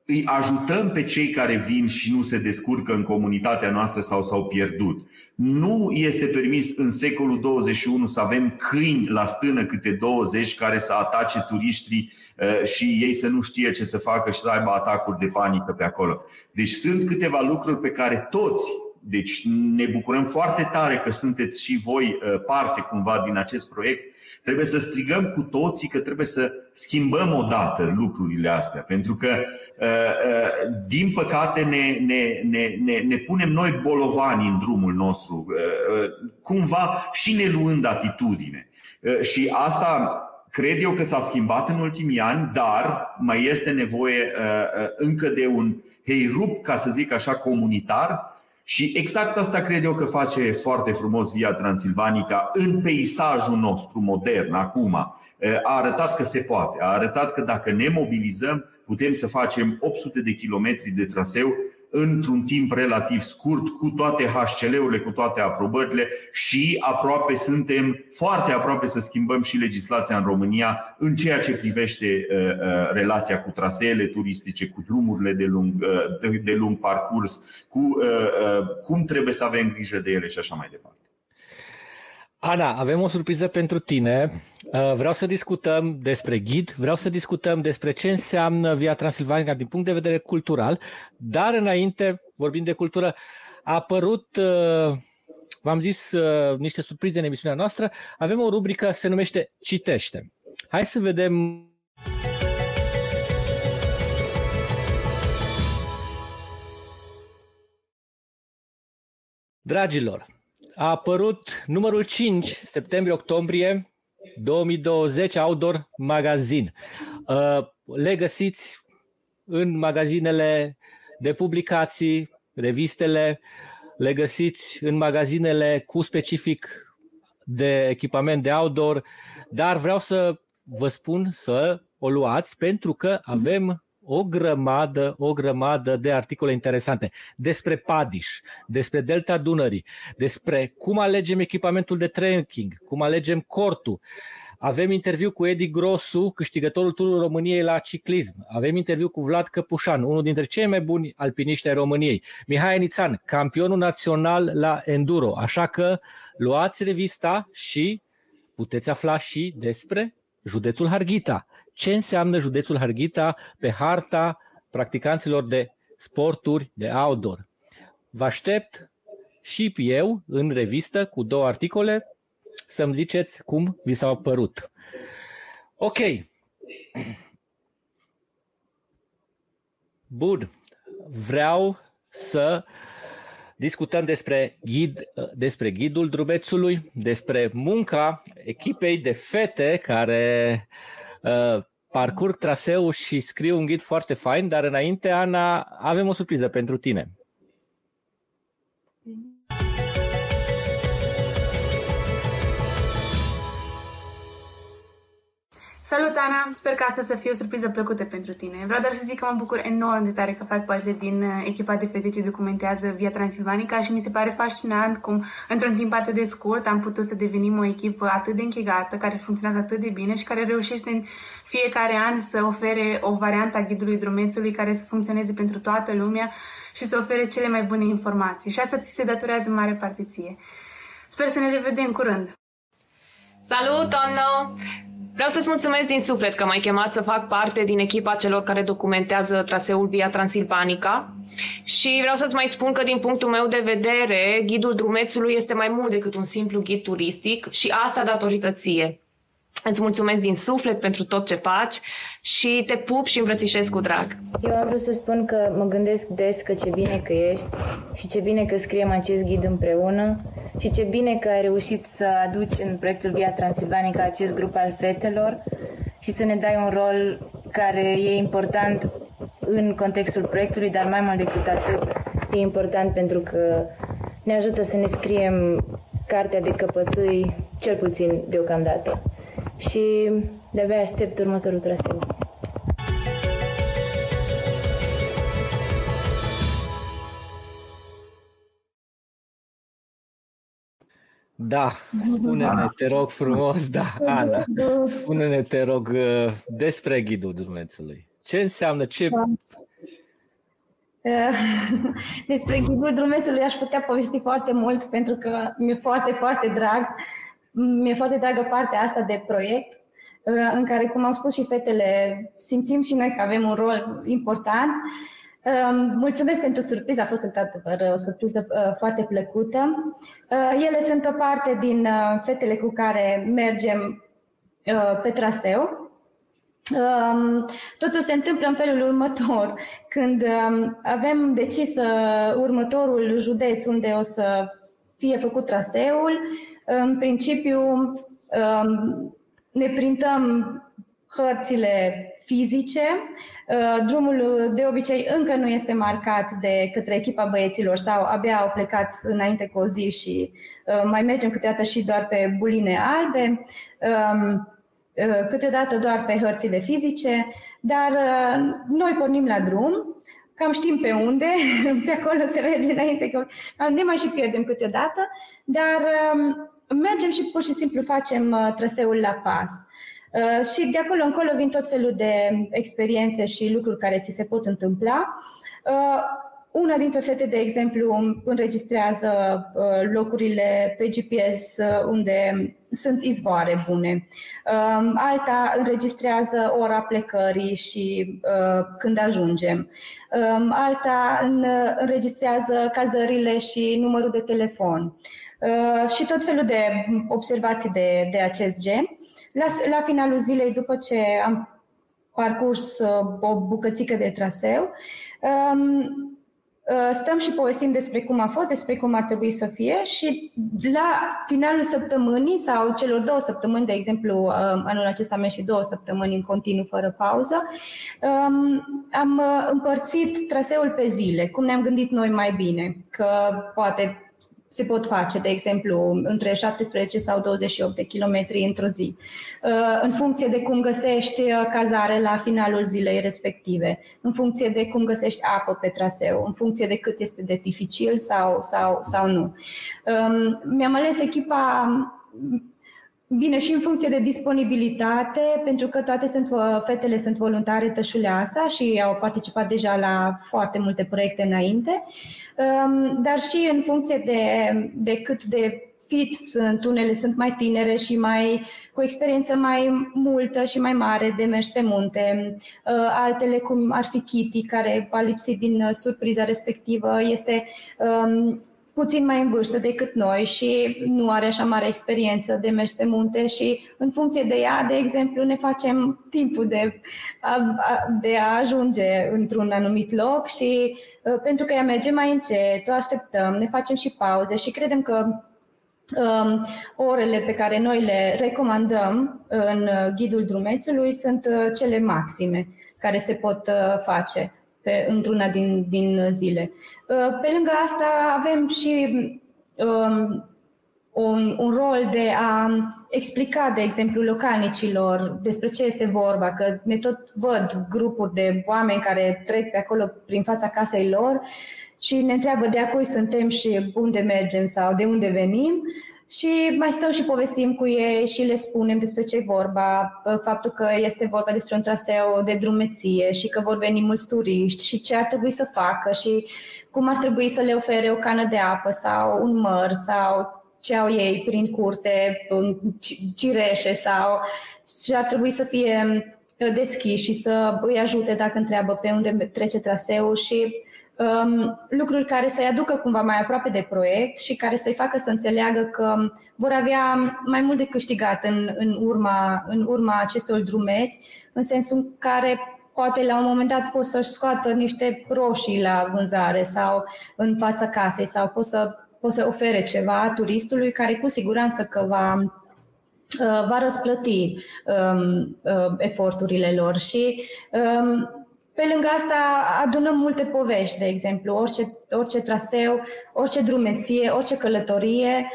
îi ajutăm pe cei care vin și nu se descurcă în comunitatea noastră sau s-au pierdut. Nu este permis în secolul 21 să avem câini la stână câte 20 care să atace turiștii uh, și ei să nu știe ce să facă și să aibă atacuri de panică pe acolo. Deci sunt câteva lucruri pe care toți deci ne bucurăm foarte tare că sunteți și voi uh, parte cumva din acest proiect. Trebuie să strigăm cu toții că trebuie să schimbăm odată lucrurile astea, pentru că, uh, uh, din păcate, ne, ne, ne, ne, ne punem noi bolovani în drumul nostru, cumva și ne luând atitudine. Și asta cred eu că s-a schimbat în ultimii ani, dar mai este nevoie încă de un heirup, ca să zic așa, comunitar, și exact asta cred eu că face foarte frumos Via Transilvanica în peisajul nostru modern acum. A arătat că se poate, a arătat că dacă ne mobilizăm, putem să facem 800 de kilometri de traseu într-un timp relativ scurt, cu toate HCL-urile, cu toate aprobările și aproape suntem foarte aproape să schimbăm și legislația în România în ceea ce privește uh, uh, relația cu traseele turistice, cu drumurile de lung, uh, de lung parcurs, cu cum trebuie să avem grijă de ele și așa mai departe. Ana, avem o surpriză pentru tine. Uh, vreau să discutăm despre ghid, vreau să discutăm despre ce înseamnă Via Transilvanica din punct de vedere cultural, dar înainte, vorbind de cultură, a apărut, uh, v-am zis, uh, niște surprize în emisiunea noastră. Avem o rubrică, se numește Citește. Hai să vedem Dragilor, a apărut numărul 5, septembrie-octombrie 2020, Outdoor Magazine. Uh, le găsiți în magazinele de publicații, revistele, le găsiți în magazinele cu specific de echipament de outdoor, dar vreau să vă spun să o luați pentru că avem o grămadă, o grămadă de articole interesante despre Padiș, despre Delta Dunării, despre cum alegem echipamentul de trekking, cum alegem cortul. Avem interviu cu Edi Grosu, câștigătorul Turului României la ciclism. Avem interviu cu Vlad Căpușan, unul dintre cei mai buni alpiniști ai României. Mihai Enițan, campionul național la enduro. Așa că luați revista și puteți afla și despre județul Harghita ce înseamnă județul Harghita pe harta practicanților de sporturi de outdoor. Vă aștept și eu în revistă cu două articole să-mi ziceți cum vi s-au părut. Ok. Bun. Vreau să discutăm despre, ghid, despre ghidul drubețului, despre munca echipei de fete care Uh, parcurg traseul și scriu un ghid foarte fain, dar înainte, Ana, avem o surpriză pentru tine. Salut, Ana! Sper că asta să fie o surpriză plăcută pentru tine. Vreau doar să zic că mă bucur enorm de tare că fac parte din uh, echipa de fete ce documentează Via Transilvanica și mi se pare fascinant cum, într-un timp atât de scurt, am putut să devenim o echipă atât de închegată, care funcționează atât de bine și care reușește în fiecare an să ofere o variantă a ghidului drumețului care să funcționeze pentru toată lumea și să ofere cele mai bune informații. Și asta ți se datorează în mare parte ție. Sper să ne revedem curând! Salut, Anna! Vreau să-ți mulțumesc din suflet că m-ai chemat să fac parte din echipa celor care documentează traseul Via Transilvanica și vreau să-ți mai spun că din punctul meu de vedere, ghidul drumețului este mai mult decât un simplu ghid turistic și asta datorită ție. Îți mulțumesc din suflet pentru tot ce faci și te pup și îmbrățișez cu drag. Eu am vrut să spun că mă gândesc des că ce bine că ești și ce bine că scriem acest ghid împreună și ce bine că ai reușit să aduci în proiectul Via Transilvanica acest grup al fetelor și să ne dai un rol care e important în contextul proiectului, dar mai mult decât atât e important pentru că ne ajută să ne scriem cartea de căpătâi, cel puțin deocamdată. Și de-abia aștept următorul traseu. Da, spune-ne, te rog frumos, da, Ana, spune-ne, te rog, uh, despre ghidul Drumețului. Ce înseamnă, ce... *laughs* Despre ghidul Drumețului aș putea povesti foarte mult pentru că mi-e foarte, foarte drag. Mi-e foarte dragă partea asta de proiect uh, în care, cum au spus și fetele, simțim și noi că avem un rol important. Mulțumesc pentru surpriză, a fost într-adevăr o surpriză uh, foarte plăcută. Uh, ele sunt o parte din uh, fetele cu care mergem pe traseu. Um, totul se întâmplă în felul următor. Când um, avem decis următorul județ unde o să fie făcut traseul, în principiu um, ne printăm hărțile fizice. Uh, drumul de obicei încă nu este marcat de către echipa băieților sau abia au plecat înainte cu o zi și uh, mai mergem câteodată și doar pe buline albe, um, uh, câteodată doar pe hărțile fizice, dar noi pornim la drum, cam știm pe unde, *laughs* pe acolo se merge înainte, că ne mai și pierdem câteodată, dar um, mergem și pur și simplu facem traseul la pas. Uh, și de acolo încolo vin tot felul de experiențe și lucruri care ți se pot întâmpla. Uh, una dintre fete, de exemplu, înregistrează uh, locurile pe GPS unde sunt izvoare bune. Um, alta înregistrează ora plecării și când ajungem. Um, alta înregistrează cazările și numărul de telefon. Și tot felul de observații de, de acest gen. La, la finalul zilei, după ce am parcurs uh, o bucățică de traseu, um, uh, stăm și povestim despre cum a fost, despre cum ar trebui să fie și la finalul săptămânii sau celor două săptămâni, de exemplu, uh, anul acesta am și două săptămâni în continuu, fără pauză, um, am împărțit traseul pe zile, cum ne-am gândit noi mai bine, că poate se pot face, de exemplu, între 17 sau 28 de kilometri într-o zi, uh, în funcție de cum găsești uh, cazare la finalul zilei respective, în funcție de cum găsești apă pe traseu, în funcție de cât este de dificil sau, sau, sau nu. Um, mi-am ales echipa Bine, și în funcție de disponibilitate, pentru că toate sunt, fetele sunt voluntare tășuleasa și au participat deja la foarte multe proiecte înainte, um, dar și în funcție de, de cât de fit sunt, unele sunt mai tinere și mai cu experiență mai multă și mai mare de mers pe munte, uh, altele cum ar fi Kitty, care a lipsit din surpriza respectivă, este um, puțin mai în vârstă decât noi și nu are așa mare experiență de mers pe munte și în funcție de ea, de exemplu, ne facem timpul de a, de a ajunge într-un anumit loc și uh, pentru că ea merge mai încet, o așteptăm, ne facem și pauze și credem că um, orele pe care noi le recomandăm în ghidul drumețului sunt uh, cele maxime care se pot uh, face pe, într-una din, din zile. Uh, pe lângă asta avem și um, un, un rol de a explica, de exemplu, localnicilor despre ce este vorba, că ne tot văd grupuri de oameni care trec pe acolo prin fața casei lor și ne întreabă de a cui suntem și unde mergem sau de unde venim și mai stăm și povestim cu ei și le spunem despre ce e vorba, faptul că este vorba despre un traseu de drumeție și că vor veni mulți turiști și ce ar trebui să facă și cum ar trebui să le ofere o cană de apă sau un măr sau ce au ei prin curte, cireșe sau și ar trebui să fie deschiși și să îi ajute dacă întreabă pe unde trece traseul și um, lucruri care să-i aducă cumva mai aproape de proiect și care să-i facă să înțeleagă că vor avea mai mult de câștigat în, în, urma, în urma acestor drumeți, în sensul în care poate la un moment dat pot să-și scoată niște roșii la vânzare sau în fața casei sau pot să, pot să ofere ceva turistului care cu siguranță că va uh, va răsplăti um, uh, eforturile lor. Și um, pe lângă asta adunăm multe povești, de exemplu, orice, orice traseu, orice drumeție, orice călătorie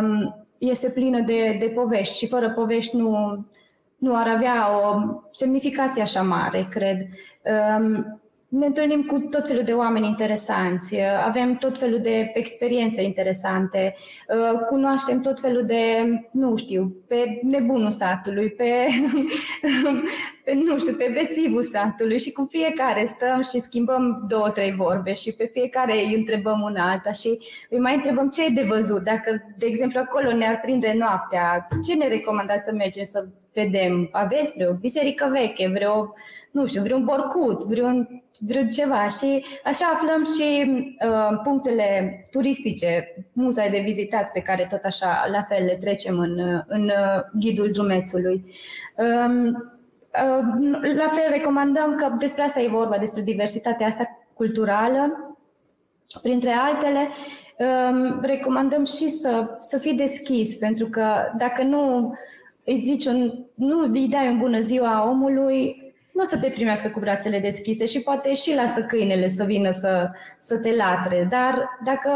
um, este plină de, de povești și fără povești nu, nu ar avea o semnificație așa mare, cred. Um, ne întâlnim cu tot felul de oameni interesanți, avem tot felul de experiențe interesante, uh, cunoaștem tot felul de, nu știu, pe nebunul satului, pe, *laughs* pe nu știu, pe bețivul satului și cu fiecare stăm și schimbăm două, trei vorbe și pe fiecare îi întrebăm una alta și îi mai întrebăm ce e de văzut. Dacă, de exemplu, acolo ne-ar prinde noaptea, ce ne recomandați să mergem să vedem? Aveți vreo biserică veche, vreo, nu știu, vreun borcut, vreun, vreun ceva și așa aflăm și uh, punctele turistice, muzei de vizitat pe care tot așa la fel le trecem în, în uh, ghidul drumețului. Um, uh, la fel recomandăm că despre asta e vorba, despre diversitatea asta culturală, printre altele, um, recomandăm și să, să fii deschis, pentru că dacă nu îți zici un, nu îi dai un bună ziua omului, nu o să te primească cu brațele deschise și poate și lasă câinele să vină să, să te latre. Dar dacă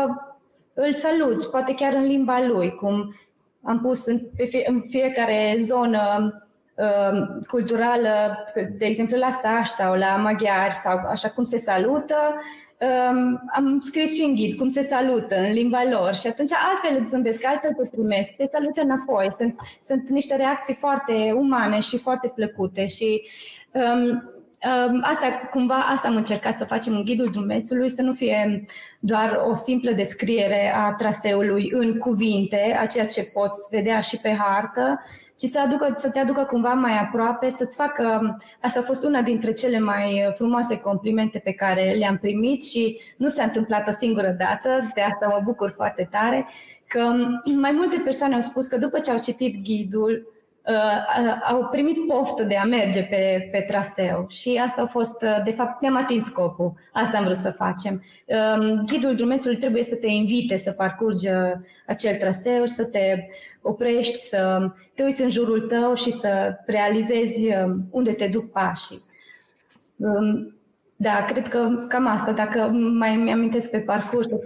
îl saluți, poate chiar în limba lui, cum am pus în, pe fie, în fiecare zonă uh, culturală, de exemplu la saș sau la maghiari sau așa cum se salută, um, am scris și în ghid cum se salută în limba lor și atunci altfel îți zâmbesc, altfel te primesc, te salută înapoi. Sunt, sunt niște reacții foarte umane și foarte plăcute și um, Asta, cumva, asta am încercat să facem în ghidul drumețului, să nu fie doar o simplă descriere a traseului în cuvinte, a ceea ce poți vedea și pe hartă, ci să, aducă, să te aducă cumva mai aproape, să-ți facă... Asta a fost una dintre cele mai frumoase complimente pe care le-am primit și nu s-a întâmplat o singură dată, de asta mă bucur foarte tare, că mai multe persoane au spus că după ce au citit ghidul, uh, au primit poftă de a merge pe, pe traseu și asta a fost, uh, de fapt, ne-am atins scopul. Asta am vrut să facem. Uh, ghidul drumețului trebuie să te invite să parcurgi uh, acel traseu, să te oprești, să te uiți în jurul tău și să realizezi uh, unde te duc pașii. Um, da, cred că cam asta. Dacă mai mi-amintesc pe parcurs, să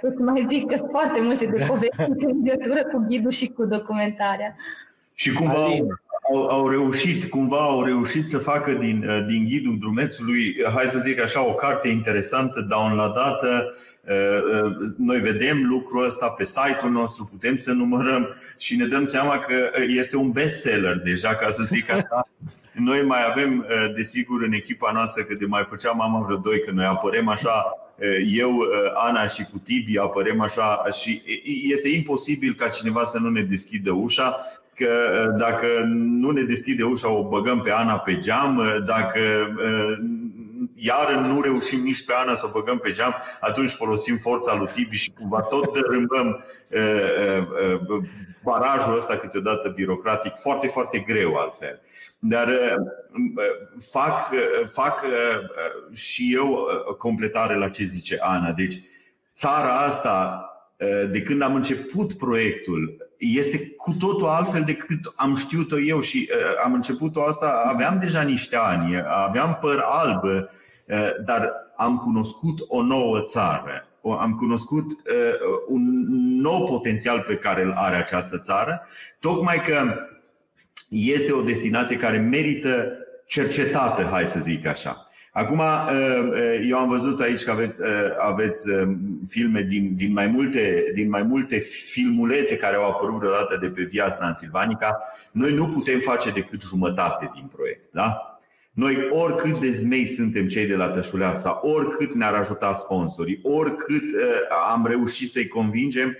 îți mai zic că sunt foarte multe de *laughs* povesti în legătură cu ghidul și cu documentarea. Și cumva au, au, au reușit, cumva au reușit să facă din, uh, din ghidul drumețului, hai să zic așa, o carte interesantă, downloadată. Uh, uh, noi vedem lucrul ăsta pe site-ul nostru, putem să numărăm și ne dăm seama că este un bestseller deja, ca să zic așa. *laughs* Noi mai avem, desigur, în echipa noastră, că de mai făceam mama vreo doi, că noi apărem așa eu, Ana și cu Tibi apărem așa și este imposibil ca cineva să nu ne deschidă ușa că uh, dacă nu ne deschide ușa, o băgăm pe Ana pe geam, uh, dacă uh, iar nu reușim nici pe Ana să o băgăm pe geam, atunci folosim forța lui Tibi și cumva tot dărâmăm barajul ăsta câteodată birocratic, foarte, foarte greu altfel. Dar fac, fac și eu completare la ce zice Ana. Deci, țara asta, de când am început proiectul, este cu totul altfel decât am știut-o eu și uh, am început-o asta, aveam deja niște ani, aveam păr alb, uh, dar am cunoscut o nouă țară, am cunoscut uh, un nou potențial pe care îl are această țară, tocmai că este o destinație care merită cercetată, hai să zic așa. Acum, uh, uh, eu am văzut aici că aveți, uh, aveți filme din, din, mai multe, din mai multe filmulețe care au apărut vreodată de pe Via Transilvanica. Noi nu putem face decât jumătate din proiect. Da? Noi oricât de zmei suntem cei de la Tășuleasa, oricât ne-ar ajuta sponsorii, oricât am reușit să-i convingem,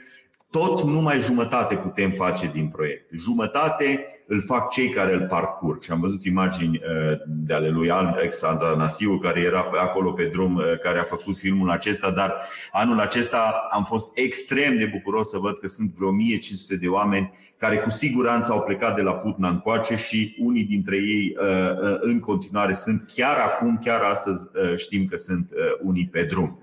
tot numai jumătate putem face din proiect. Jumătate îl fac cei care îl parcurg. Și am văzut imagini uh, de ale lui Alexandra Nasiu, care era acolo pe drum, uh, care a făcut filmul acesta, dar anul acesta am fost extrem de bucuros să văd că sunt vreo 1500 de oameni care cu siguranță au plecat de la Putna încoace și unii dintre ei uh, în continuare sunt chiar acum, chiar astăzi știm că sunt unii pe drum.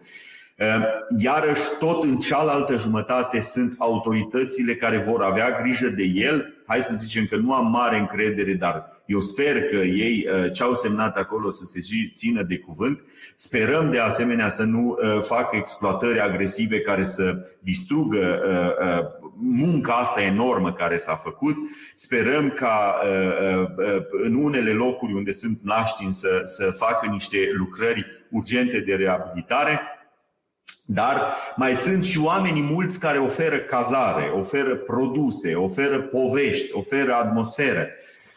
Iarăși, tot în cealaltă jumătate sunt autoritățile care vor avea grijă de el. Hai să zicem că nu am mare încredere, dar eu sper că ei uh, ce au semnat acolo să se țină de cuvânt. Sperăm de asemenea să nu uh, facă exploatări agresive care să distrugă uh, munca asta enormă care s-a făcut. Sperăm ca în unele locuri unde sunt naștini să, să facă niște lucrări urgente de reabilitare dar mai sunt și oamenii mulți care oferă cazare, oferă produse, oferă povești, oferă atmosferă.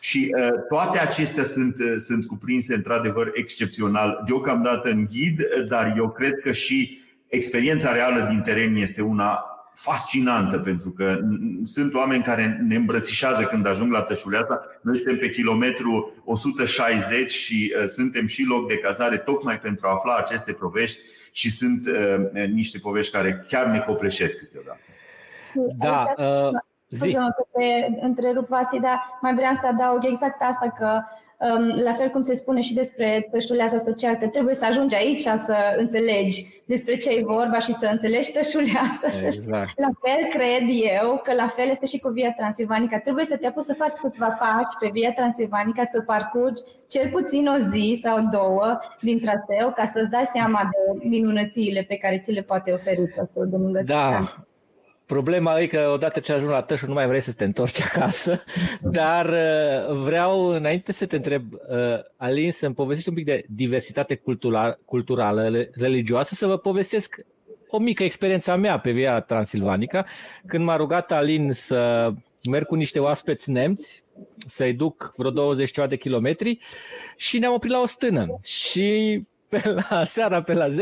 Și uh, toate acestea sunt, uh, sunt cuprinse într-adevăr excepțional, deocamdată în ghid, dar eu cred că și experiența reală din teren este una fascinantă pentru că sunt oameni care ne îmbrățișează când ajung la Tășuleața. Noi suntem pe kilometru 160 și uh, suntem și loc de cazare tocmai pentru a afla aceste povești și sunt uh, niște povești care chiar ne copleșesc câteodată. Da, uh, zi. Că te întrerup, Vasi, dar mai vreau să adaug exact asta că Um, la fel cum se spune și despre tășuleasa social, că trebuie să ajungi aici să înțelegi despre ce e vorba și să înțelegi tășuleasa. Exact. La fel cred eu că la fel este și cu Via Transilvanica. Trebuie să te apuci să faci câteva pași pe Via Transilvanica, să parcurgi cel puțin o zi sau două din traseu ca să-ți dai seama de minunățiile pe care ți le poate oferi traseul de lungă da. Distanță. Problema e că odată ce ajungi la tășul nu mai vrei să te întorci acasă, *laughs* dar uh, vreau, înainte să te întreb, uh, Alin, să-mi povestești un pic de diversitate culturală, culturală religioasă, să vă povestesc o mică experiență a mea pe Via Transilvanica, când m-a rugat Alin să merg cu niște oaspeți nemți, să-i duc vreo 20 ceva de kilometri și ne-am oprit la o stână. Și pe la seara pe la 10-11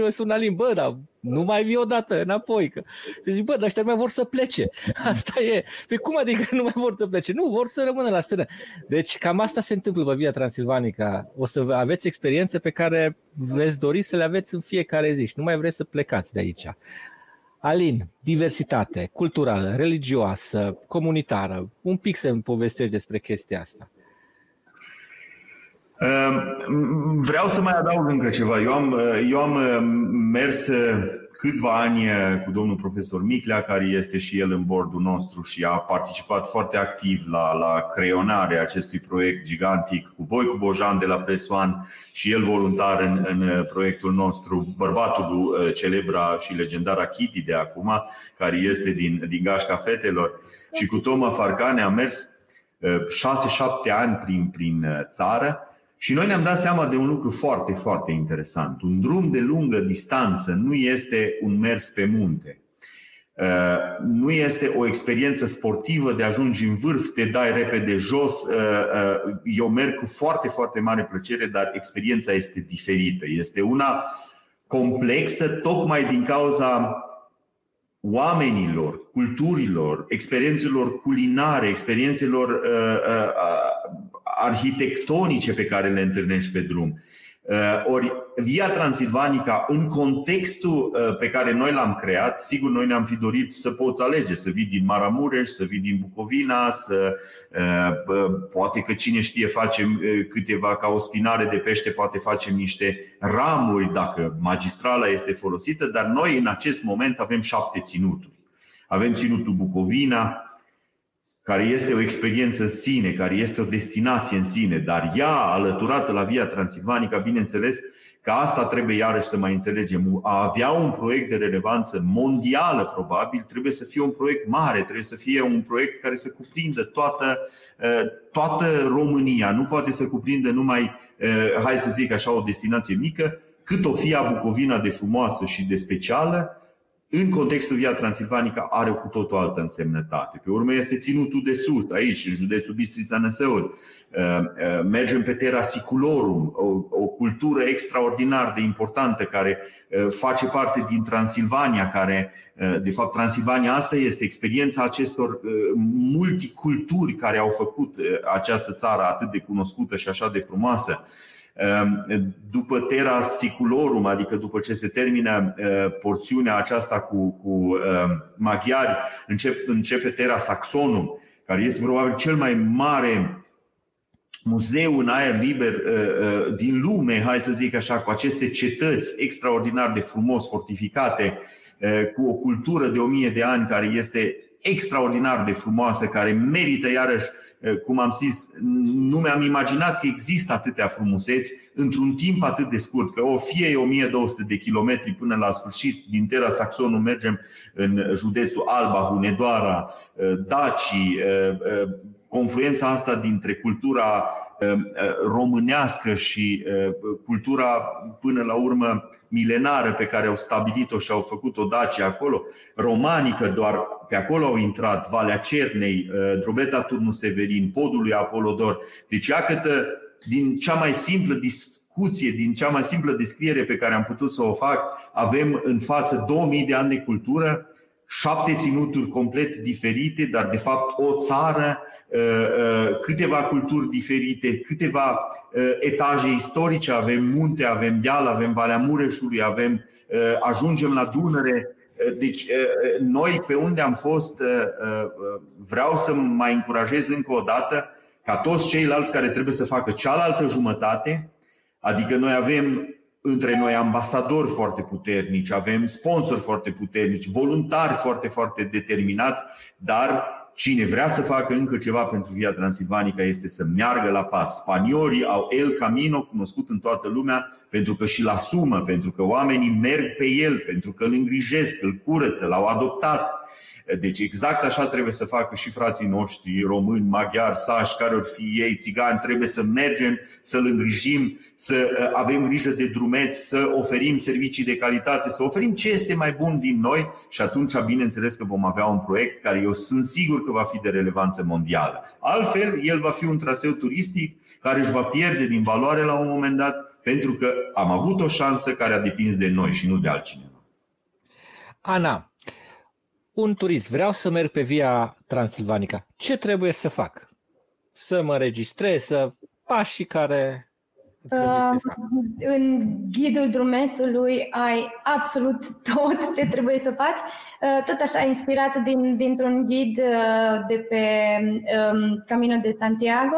mă sună Alin, bă, dar nu mai vii odată înapoi. Că... Și zic, bă, dar ăștia mai vor să plece. *laughs* Asta e. Pe cum adică nu mai vor să plece? Nu, vor să rămână la stână. Deci cam asta se întâmplă pe Via Transilvanica. O să aveți experiențe pe care veți dori să le aveți în fiecare zi și nu mai vreți să plecați de aici. Alin, diversitate culturală, religioasă, comunitară. Un pic să-mi povestești despre chestia asta. Ehm, vreau să mai adaug încă ceva. Eu am, eu am ehm, mers eh, câțiva ani eh, cu domnul profesor Miclea, care este și el în bordul nostru și a participat foarte activ la, la creionarea acestui proiect gigantic cu voi, cu Bojan de la Presoan și el voluntar în, în eh, proiectul nostru, bărbatul celebra și legendara Kitty de acum, care este din, din Gașca Fetelor. Și cu Toma Farcane am mers 6-7 ani prin, prin țară și noi ne-am dat seama de un lucru foarte, foarte interesant. Un drum de lungă distanță nu este un mers pe munte. Uh, nu este o experiență sportivă de ajungi în vârf, te dai repede jos. Uh, uh, eu merg cu foarte, foarte mare plăcere, dar experiența este diferită. Este una complexă tocmai din cauza oamenilor, culturilor, experiențelor culinare, experiențelor arhitectonice pe care le întâlnești pe drum. Uh, ori Via Transilvanica, în contextul uh, pe care noi l-am creat, sigur, noi ne-am fi dorit să poți alege, să vii din Maramureș, să vii din Bucovina, să uh, poate că cine știe facem câteva ca o spinare de pește, poate facem niște ramuri dacă magistrala este folosită, dar noi în acest moment avem șapte ținuturi. Avem ținutul Bucovina, care este o experiență în sine, care este o destinație în sine, dar ea alăturată la Via Transilvanica, bineînțeles că asta trebuie iarăși să mai înțelegem. A avea un proiect de relevanță mondială, probabil, trebuie să fie un proiect mare, trebuie să fie un proiect care să cuprindă toată, eh, toată România. Nu poate să cuprindă numai, eh, hai să zic așa, o destinație mică, cât o fie Bucovina de frumoasă și de specială, în contextul Via Transilvanica are cu totul altă însemnătate. Pe urmă este ținutul de sus, aici, în județul Bistrița Năsăuri. Uh, uh, mergem pe Terra Siculorum, o, o cultură extraordinar de importantă care uh, face parte din Transilvania, care, de fapt, Transilvania asta este experiența acestor multiculturi care au făcut această țară atât de cunoscută și așa de frumoasă. Ehm, după Terra Siculorum, adică după ce se termină eh, porțiunea aceasta cu, cu ehm, maghiari, începe, începe Terra Saxonum, care este probabil cel mai mare muzeu în aer liber eh, eh, din lume, hai să zic așa, cu aceste cetăți extraordinar de frumos fortificate, cu o cultură de o mie de ani care este extraordinar de frumoasă, care merită iarăși Eh, cum am zis, nu mi-am imaginat că există atâtea frumuseți într-un timp atât de scurt, că o fie e 1200 de kilometri până la sfârșit, din Terra Saxonul mergem în județul Alba, Hunedoara, eh, Daci, eh, confluența asta dintre cultura românească și cultura până la urmă milenară pe care au stabilit-o și au făcut-o Dacia acolo, romanică doar pe acolo au intrat Valea Cernei, uh, Drobeta Turnu Severin, Podul lui Apolodor. Deci, iată, din cea mai simplă discuție, din cea mai simplă descriere pe care am putut să o fac, avem în față 2000 de ani de cultură, șapte ținuturi complet diferite, dar de fapt o țară, uh, uh, câteva culturi diferite, câteva etaje istorice, avem munte, avem deal, avem Valea Mureșului, avem, ajungem la Dunăre, deci, noi pe unde am fost, vreau să mai încurajez încă o dată ca toți ceilalți care trebuie să facă cealaltă jumătate, adică noi avem între noi ambasadori foarte puternici, avem sponsori foarte puternici, voluntari foarte, foarte determinați, dar cine vrea să facă încă ceva pentru Via Transilvanica este să meargă la pas. Spaniorii au El Camino, cunoscut în toată lumea, pentru că și-l asumă, pentru că oamenii merg pe el, pentru că îl îngrijesc, îl curăță, l-au adoptat. Deci exact așa trebuie să facă și frații noștri români, maghiari, sași, care ori fi ei, țigani, trebuie să mergem, să-l îngrijim, să uh, avem grijă de drumeți, să oferim servicii de calitate, să oferim ce este mai bun din noi și atunci bineînțeles că vom avea un proiect care eu sunt sigur că va fi de relevanță mondială. Altfel, el va fi un traseu turistic care își va pierde din valoare la un moment dat pentru că am avut o șansă care a depins de noi și nu de altcineva. Ana, un turist, vreau să merg pe via Transilvanica. Ce trebuie să fac? Să mă registrez, să pașii care Uh, în ghidul drumețului ai absolut tot ce trebuie să faci. Uh, tot așa, inspirat din, dintr-un ghid uh, de pe um, Camino de Santiago.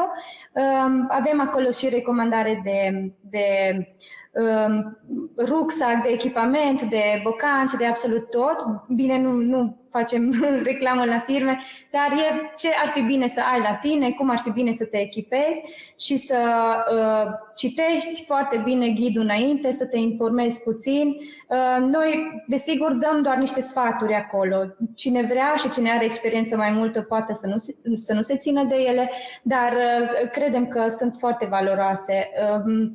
Um, avem acolo și recomandare de, de um, rucsac, de echipament, de bocanci, de absolut tot. Bine, nu, nu facem *laughs* reclamă la firme, dar e ce ar fi bine să ai la tine, cum ar fi bine să te echipezi și să uh, citești foarte bine ghidul înainte, să te informezi puțin. Uh, noi, desigur, dăm doar niște sfaturi acolo. Cine vrea și cine are experiență mai multă poate să nu se, să nu se țină de ele, dar uh, credem că sunt foarte valoroase. Uh,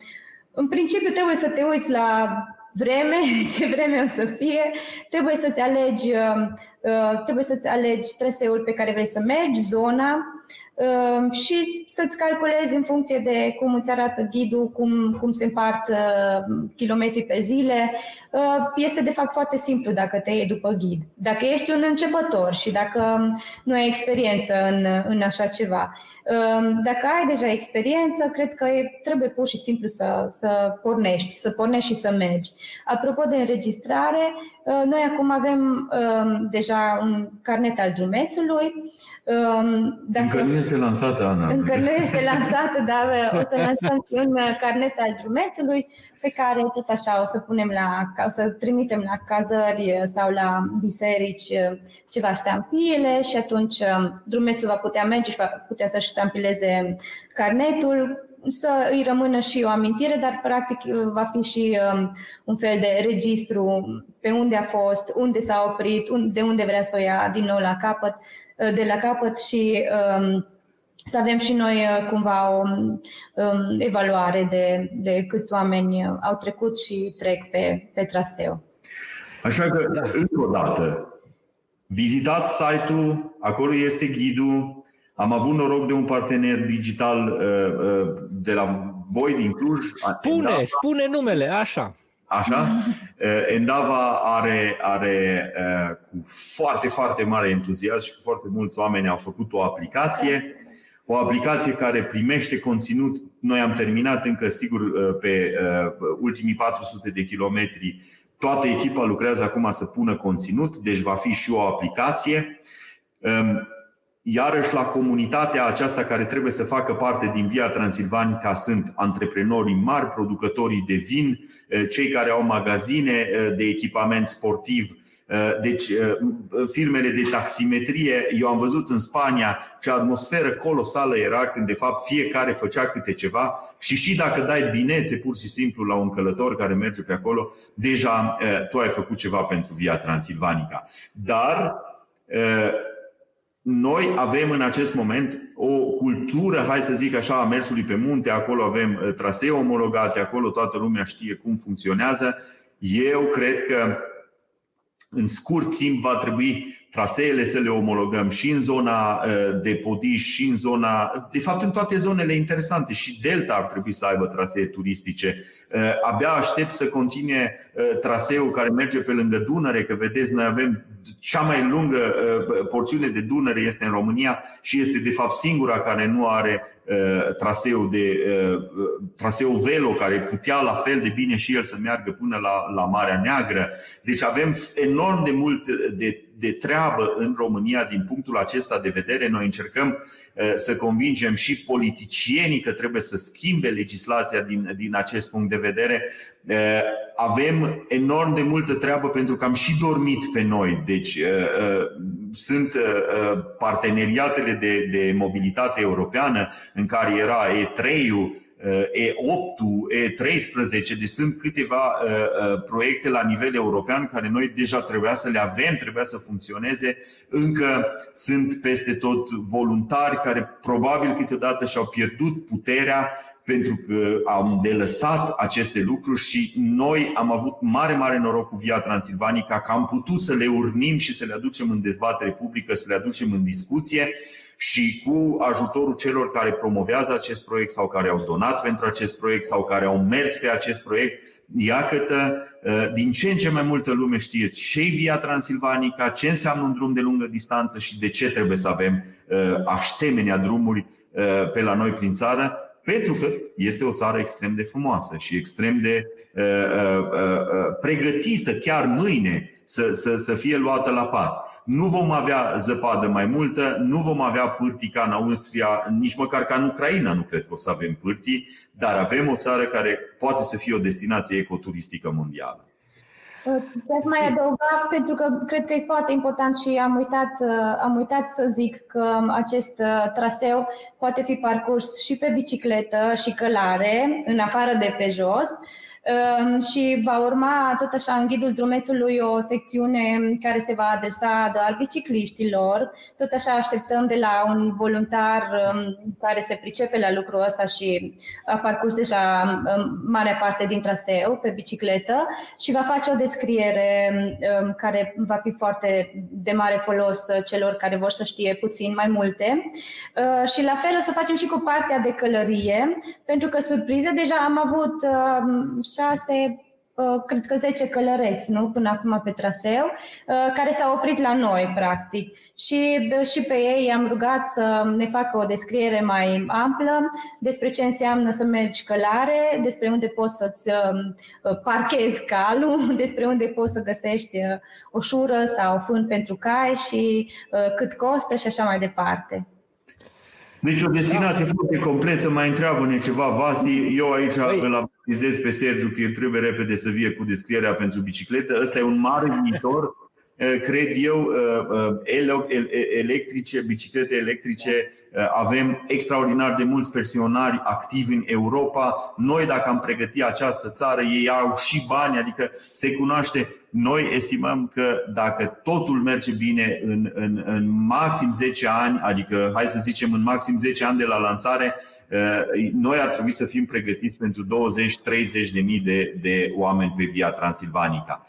în principiu trebuie să te uiți la vreme, *laughs* ce vreme o să fie, trebuie să-ți alegi, uh, uh, trebuie să-ți alegi traseul pe care vrei să mergi, zona. uh, și să-ți calculezi în funcție de cum îți arată ghidul, cum, cum se împart kilometri pe zile. Este de fapt foarte simplu dacă te iei după ghid. Dacă ești un începător și dacă nu ai experiență în, în așa ceva. Dacă ai deja experiență, cred că trebuie pur și simplu să, să pornești, să pornești și să mergi. Apropo de înregistrare, uh, noi acum avem um, deja un carnet al drumețului. Um, dacă... Încă nu este lansată, Ana. Încă nu este lansată, dar uh, o să lansăm un uh, carnet al drumețului pe care tot așa o să punem la, o să trimitem la cazări sau la biserici ceva ștampile și atunci drumețul va putea merge și va putea să ștampileze carnetul să îi rămână și o amintire, dar practic va fi și um, un fel de registru pe unde a fost, unde s-a oprit, de unde vrea să o ia din nou la capăt, uh, de la capăt și um, să avem și noi uh, cumva o um, evaluare de, de câți oameni au trecut și trec pe, pe traseu. Așa că, da. încă o dată, vizitați site-ul, acolo este ghidul. Am avut noroc de un partener digital uh, uh, de la voi din Cluj. Spune, Endava. spune numele, așa. Așa? Uh, *laughs* Endava are, are cu foarte, foarte mare entuziasm și cu foarte mulți oameni au făcut o aplicație o aplicație care primește conținut. Noi am terminat încă, sigur, pe ultimii 400 de kilometri Toată echipa lucrează acum să pună conținut, deci va fi și o aplicație. Ehm, iarăși la comunitatea aceasta care trebuie să facă parte din Via Transilvanica sunt antreprenorii mari, producătorii de vin, eh, cei care au magazine eh, de echipament sportiv, Uh, deci, uh, firmele de taximetrie, eu am văzut în Spania ce atmosferă colosală era când de fapt fiecare făcea câte ceva și și dacă dai binețe pur și simplu la un călător care merge pe acolo, deja uh, tu ai făcut ceva pentru Via Transilvanica. Dar noi avem în acest moment o cultură, hai să zic așa, a mersului pe munte, acolo avem trasee omologate, acolo toată lumea știe cum funcționează. Eu cred că în scurt timp va trebui traseele să le omologăm și în zona uh, de podiș și în zona, de fapt în toate zonele interesante și Delta ar trebui să aibă trasee turistice. Uh, abia aștept să continue uh, traseul care merge pe lângă Dunăre, că vedeți, noi avem cea mai lungă porțiune de Dunăre este în România și este de fapt singura care nu are traseul, de, traseul Velo, care putea la fel de bine și el să meargă până la, la Marea Neagră. Deci avem enorm de mult de de treabă în România din punctul acesta de vedere. Noi încercăm uh, să convingem și politicienii că trebuie să schimbe legislația din, din acest punct de vedere. Uh, avem enorm de multă treabă pentru că am și dormit pe noi. Deci uh, sunt parteneriatele de, de mobilitate europeană în care era E3-ul, E8, E13, deci sunt câteva uh, uh, proiecte la nivel european care noi deja trebuia să le avem, trebuia să funcționeze. Încă sunt peste tot voluntari care probabil câteodată și-au pierdut puterea pentru că am delăsat aceste lucruri și noi am avut mare, mare noroc cu Via Transilvanica că am putut să le urnim și să le aducem în dezbatere publică, să le aducem în discuție și cu ajutorul celor care promovează acest proiect sau care au donat pentru acest proiect sau care au mers pe acest proiect, iată, uh, din ce în ce mai multă lume știe ce e Via Transilvanica, ce înseamnă un drum de lungă distanță și de ce trebuie să avem uh, asemenea drumuri uh, pe la noi prin țară, pentru că este o țară extrem de frumoasă și extrem de pregătită chiar mâine să, să, să fie luată la pas nu vom avea zăpadă mai multă, nu vom avea pârtii ca în Austria, nici măcar ca în Ucraina nu cred că o să avem pârtii, dar avem o țară care poate să fie o destinație ecoturistică mondială. Să mai adăuga, pentru că cred că e foarte important și am uitat, am uitat să zic că acest traseu poate fi parcurs și pe bicicletă și călare, în afară de pe jos. Ehm, și va urma tot așa în ghidul drumețului o secțiune care se va adresa doar bicicliștilor. Tot așa așteptăm de la un voluntar ehm, care se pricepe la lucrul ăsta și a parcurs deja ehm, marea parte din traseu pe bicicletă și va face o descriere care va fi foarte de mare folos celor care vor să știe puțin mai multe. Și la fel o să facem și cu partea de călărie, pentru că surprize deja am avut șase, uh, cred că 10 călăreți, nu? Până acum pe traseu, uh, care s-au oprit la noi, practic. Și, uh, și pe ei am rugat să ne facă o descriere mai amplă despre ce înseamnă să mergi călare, despre unde poți să-ți parchezi calul, *laughs* despre unde poți să găsești o șură sau fân pentru cai și cât costă și așa mai departe. Deci o destinație da. foarte completă, mai întreabă-ne ceva, Vasi. Eu aici Băi. îl avertizez pe Sergiu că el trebuie repede să vie cu descrierea pentru bicicletă. Ăsta e un mare viitor, cred eu, electrice, biciclete electrice, avem extraordinar de mulți pensionari activi în Europa. Noi, dacă am pregăti această țară, ei au și bani, adică se cunoaște. Noi estimăm că dacă totul merge bine în, în, în maxim 10 ani, adică hai să zicem în maxim 10 ani de la lansare, noi ar trebui să fim pregătiți pentru 20-30 de mii de, de oameni pe via Transilvanica.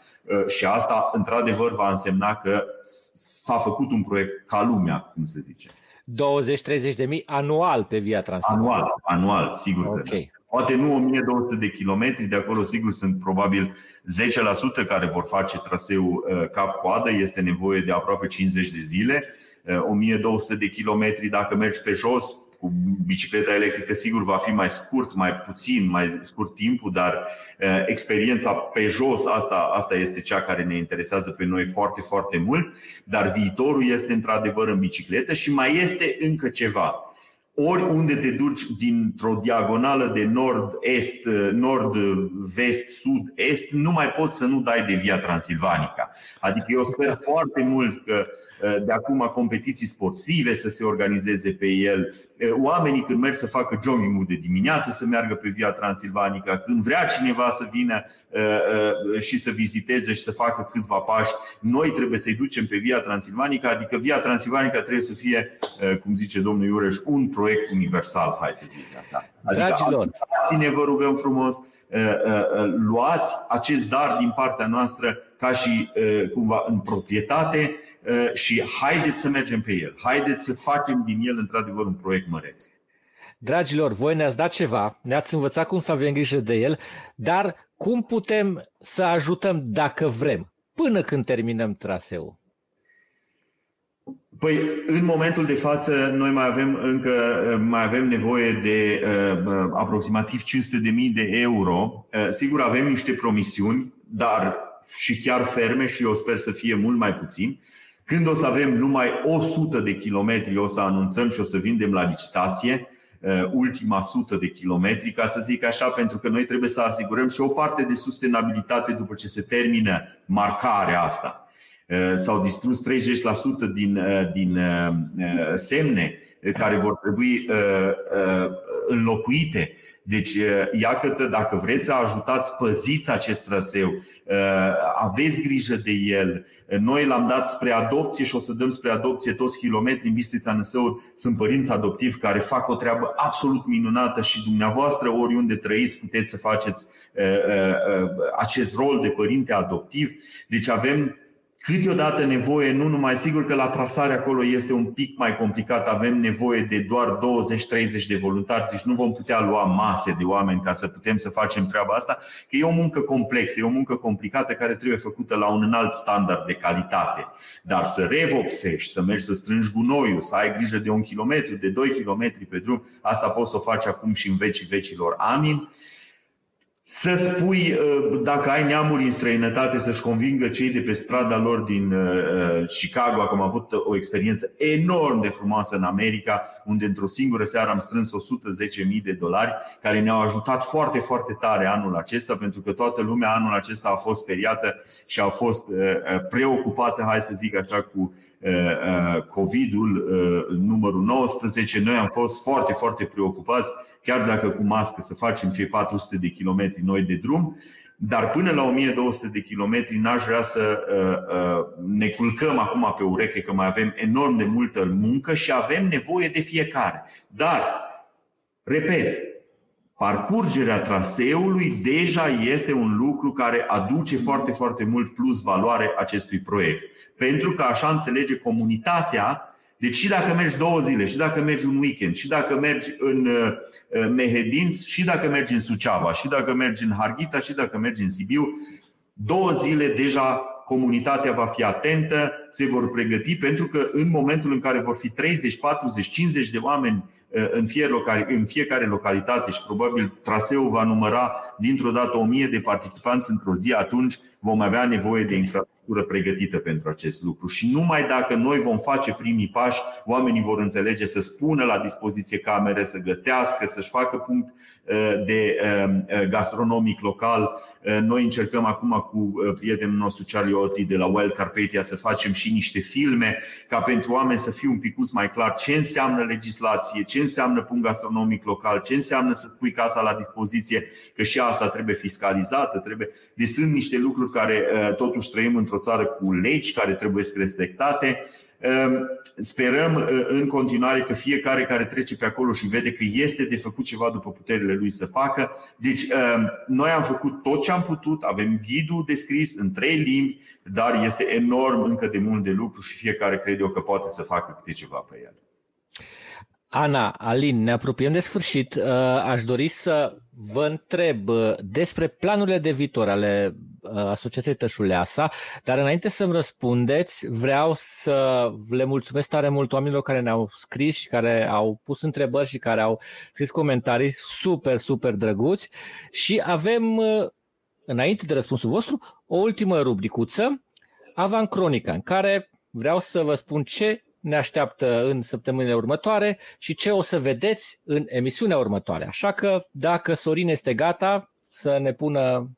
Și asta, într-adevăr, va însemna că s-a făcut un proiect ca lumea, cum se zice. 20-30 de mii anual pe via Transilvanica. Anual, anual, sigur okay. că da. Poate nu 1200 de kilometri, de acolo sigur sunt probabil 10% care vor face traseu cap-coadă, este nevoie de aproape 50 de zile. 1200 de kilometri dacă mergi pe jos, cu bicicleta electrică sigur va fi mai scurt, mai puțin, mai scurt timpul, dar experiența pe jos, asta, asta este cea care ne interesează pe noi foarte, foarte mult. Dar viitorul este într-adevăr în bicicletă și mai este încă ceva oriunde te duci dintr-o diagonală de nord-est, nord-vest, sud-est, nu mai poți să nu dai de via Transilvanica. Adică eu sper foarte mult că de acum competiții sportive să se organizeze pe el, oamenii când merg să facă jogging de dimineață să meargă pe via Transilvanica, când vrea cineva să vină și să viziteze și să facă câțiva pași, noi trebuie să-i ducem pe via Transilvanica, adică via Transilvanica trebuie să fie, cum zice domnul Iureș, un proiect proiect universal, hai să zic așa. Adică Dragilor. ne vă rugăm frumos, uh, uh, uh, luați acest dar din partea noastră ca și cumva în proprietate și haideți să mergem pe el. Haideți să facem din el într-adevăr un proiect măreț. Dragilor, voi ne-ați dat ceva, ne-ați învățat cum să avem grijă de el, dar cum putem să ajutăm dacă vrem, până când terminăm traseul? Păi, în momentul de față, noi mai avem încă mai avem nevoie de uh, aproximativ 500.000 de euro. Uh, sigur, avem niște promisiuni, dar și chiar ferme și eu sper să fie mult mai puțin. Când o să avem numai 100 de kilometri, o să anunțăm și o să vindem la licitație uh, ultima sută de kilometri, ca să zic așa, pentru că noi trebuie să asigurăm și o parte de sustenabilitate după ce se termină marcarea asta. Eh, s-au distrus 30% din, eh, din eh, semne care vor trebui înlocuite. Deci, iată, dacă vreți să ajutați, păziți acest traseu, aveți grijă de el. Noi l-am dat spre adopție și o să dăm spre adopție toți kilometri în Bistrița Năsăur. Sunt părinți adoptivi care fac o treabă absolut minunată și dumneavoastră, oriunde trăiți, puteți să faceți acest rol de părinte adoptiv. Deci avem Câteodată nevoie, nu numai sigur că la trasare acolo este un pic mai complicat, avem nevoie de doar 20-30 de voluntari, deci nu vom putea lua mase de oameni ca să putem să facem treaba asta, că e o muncă complexă, e o muncă complicată care trebuie făcută la un înalt standard de calitate. Dar să revopsești, să mergi să strângi gunoiul, să ai grijă de un kilometru, de doi kilometri pe drum, asta poți să o faci acum și în vecii vecilor. Amin să spui, uh, dacă ai neamuri în străinătate, să-și convingă cei de pe strada lor din uh, uh, Chicago. Acum am avut o experiență enorm de frumoasă în America, unde într-o singură seară am strâns 110.000 de dolari, care ne-au ajutat foarte, foarte tare anul acesta, pentru că toată lumea anul acesta a fost speriată și a fost preocupată, hai să zic așa, cu COVID-ul numărul 19. Noi am fost foarte, foarte preocupați chiar dacă cu mască să facem cei 400 de kilometri noi de drum, dar până la 1200 de kilometri n-aș vrea să uh, uh, ne culcăm acum pe ureche că mai avem enorm de multă muncă și avem nevoie de fiecare. Dar, repet, parcurgerea traseului deja este un lucru care aduce foarte, foarte mult plus valoare acestui proiect. Pentru că așa înțelege comunitatea deci și dacă mergi două zile, și dacă mergi un weekend, și dacă mergi în uh, uh, Mehedinț, și dacă mergi în Suceava, și dacă mergi în Harghita, și dacă mergi în Sibiu, două zile deja comunitatea va fi atentă, se vor pregăti pentru că în momentul în care vor fi 30, 40, 50 de oameni uh, în fiecare, în fiecare localitate și probabil traseul va număra dintr-o dată 1000 de participanți într-o zi, atunci vom avea nevoie de infrastructură infrastructură pregătită pentru acest lucru. Și numai dacă noi vom face primii pași, oamenii vor înțelege să spună la dispoziție camere, să gătească, să-și facă punct de gastronomic local. Noi încercăm acum cu prietenul nostru Charlie Otri de la Wild Carpathia să facem și niște filme ca pentru oameni să fie un pic mai clar ce înseamnă legislație, ce înseamnă punct gastronomic local, ce înseamnă să pui casa la dispoziție, că și asta trebuie fiscalizată. Trebuie... Deci sunt niște lucruri care totuși trăim într-o țară cu legi care trebuie să respectate Ehm, sperăm eh, în continuare că fiecare care trece pe acolo și vede că este de făcut ceva după puterile lui să facă. Deci, ehm, noi am făcut tot ce am putut, avem ghidul descris în trei limbi, dar este enorm încă de mult de lucru și fiecare crede eu că poate să facă câte ceva pe el. Ana, Alin, ne apropiem de sfârșit. Uh, aș dori să vă întreb uh, despre planurile de viitor ale uh, Asociației Tășuleasa, dar înainte să-mi răspundeți, vreau să le mulțumesc tare mult oamenilor care ne-au scris și care au pus întrebări și care au scris comentarii super, super drăguți. Și avem, înainte de răspunsul vostru, o ultimă rubricuță, Avan Cronica, în care vreau să vă spun ce ne așteaptă în săptămânile următoare și ce o să vedeți în emisiunea următoare. Așa că dacă Sorin este gata să ne pună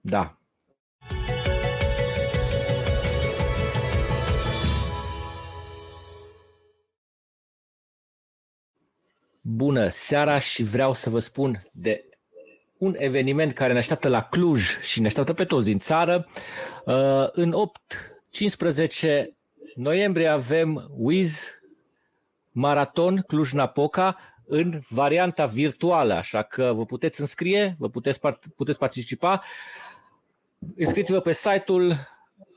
da. Bună seara și vreau să vă spun de un eveniment care ne așteaptă la Cluj și ne așteaptă pe toți din țară. Uh, în 8 15 noiembrie avem Wiz Maraton Cluj-Napoca în varianta virtuală, așa că vă puteți înscrie, vă puteți, puteți participa. Înscriți-vă pe site-ul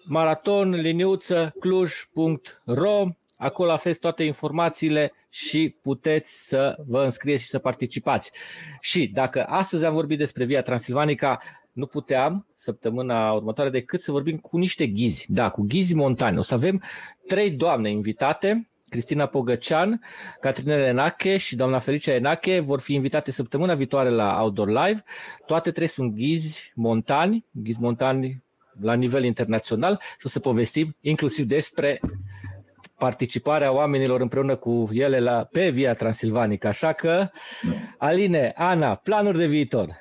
maratonliniuță.cluj.ro Acolo aveți toate informațiile și puteți să vă înscrieți și să participați. Și dacă astăzi am vorbit despre Via Transilvanica, nu puteam săptămâna următoare decât să vorbim cu niște ghizi, da, cu ghizi montani. O să avem trei doamne invitate, Cristina Pogăcean, Catrina Enache și doamna Felicia Enache vor fi invitate săptămâna viitoare la Outdoor Live. Toate trei sunt ghizi montani, ghizi montani la nivel internațional și o să povestim inclusiv despre participarea oamenilor împreună cu ele la, pe Via Transilvanică. Așa că, Aline, Ana, planuri de viitor.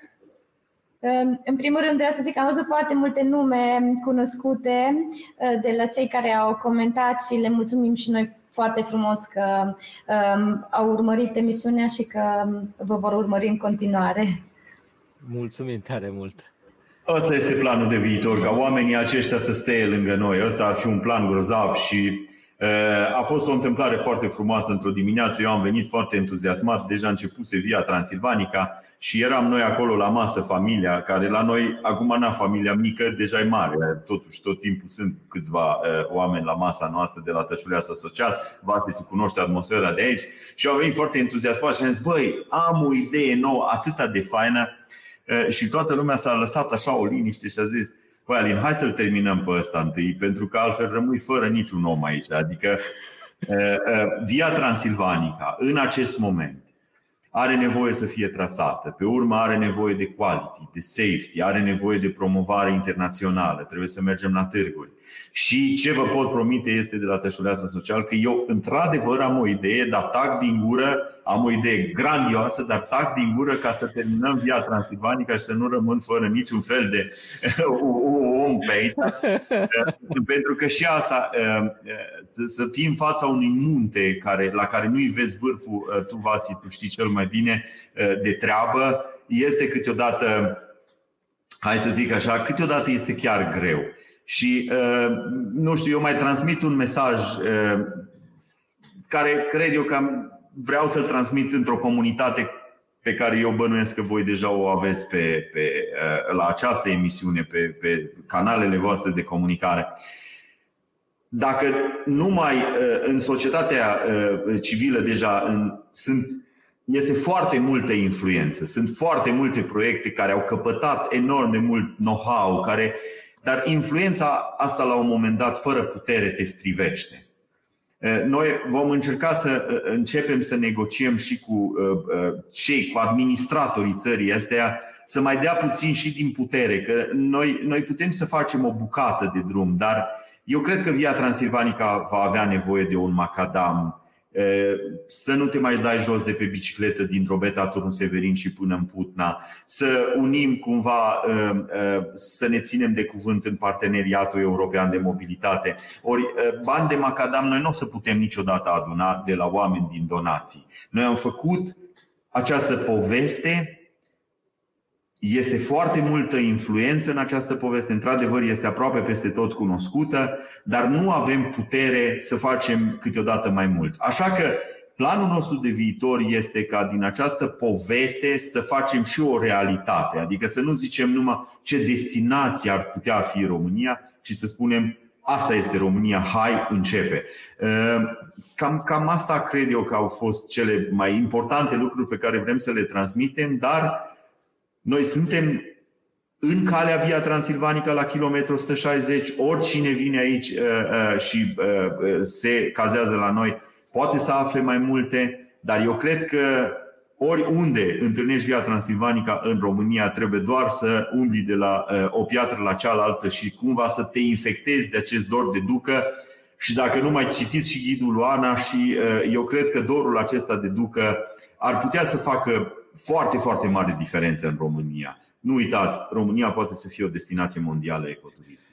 În primul rând vreau să zic că am văzut foarte multe nume cunoscute uh, de la cei care au comentat și le mulțumim și noi foarte frumos că um, au urmărit emisiunea și că vă vor urmări în continuare. Mulțumim tare mult! Ăsta este planul de viitor, ca oamenii aceștia să stea lângă noi. Ăsta ar fi un plan grozav și a fost o întâmplare foarte frumoasă într-o dimineață. Eu am venit foarte entuziasmat, deja începuse via Transilvanica și eram noi acolo la masă, familia, care la noi, acum n-a familia mică, deja e mare. Totuși, tot timpul sunt câțiva oameni la masa noastră de la Tășuleasa Social. Vase, tu cunoști atmosfera de aici. Și au venit foarte entuziasmat și am zis, băi, am o idee nouă, atâta de faină. Și toată lumea s-a lăsat așa o liniște și a zis, Păi, Alin, hai să-l terminăm pe ăsta întâi, pentru că altfel rămâi fără niciun om aici. Adică, *laughs* Via Transilvanica, în acest moment, are nevoie să fie trasată, pe urmă are nevoie de quality, de safety, are nevoie de promovare internațională, trebuie să mergem la târguri. Și ce vă pot promite este de la Tășuleasa Social că eu într-adevăr am o idee, dar tac din gură, am o idee grandioasă, dar tac din gură ca să terminăm via Transilvanica și să nu rămân fără niciun fel de om pe aici. Pentru că și asta, să fii în fața unui munte care, la care nu-i vezi vârful, tu Vasi, tu știi cel mai bine de treabă, este câteodată, hai să zic așa, câteodată este chiar greu. Și nu știu, eu mai transmit un mesaj care cred eu că vreau să-l transmit într-o comunitate pe care eu bănuiesc că voi deja o aveți pe, pe, la această emisiune, pe, pe canalele voastre de comunicare. Dacă numai în societatea civilă deja în, sunt este foarte multă influență. Sunt foarte multe proiecte care au căpătat enorm de mult know-how, care, dar influența asta la un moment dat, fără putere, te strivește. Noi vom încerca să începem să negociem și cu cei, cu administratorii țării astea, să mai dea puțin și din putere, că noi, noi putem să facem o bucată de drum, dar eu cred că Via Transilvanica va avea nevoie de un macadam să nu te mai dai jos de pe bicicletă din Drobeta, Turnul Severin și până în Putna, să unim cumva, să ne ținem de cuvânt în parteneriatul european de mobilitate. Ori bani de macadam noi nu o să putem niciodată aduna de la oameni din donații. Noi am făcut această poveste este foarte multă influență în această poveste, într-adevăr este aproape peste tot cunoscută, dar nu avem putere să facem câteodată mai mult. Așa că planul nostru de viitor este ca din această poveste să facem și o realitate, adică să nu zicem numai ce destinație ar putea fi România, ci să spunem asta este România, hai, începe. Cam, cam asta cred eu că au fost cele mai importante lucruri pe care vrem să le transmitem, dar noi suntem în calea Via Transilvanica la kilometru 160, oricine vine aici uh, uh, și uh, se cazează la noi poate să afle mai multe, dar eu cred că oriunde întâlnești Via Transilvanica în România, trebuie doar să umbli de la o piatră la cealaltă și cumva să te infectezi de acest dor de ducă. Și dacă nu mai citiți și ghidul Luana și eu cred că dorul acesta de ducă ar putea să facă foarte, foarte mare diferență în România. Nu uitați, România poate să fie o destinație mondială ecoturistică.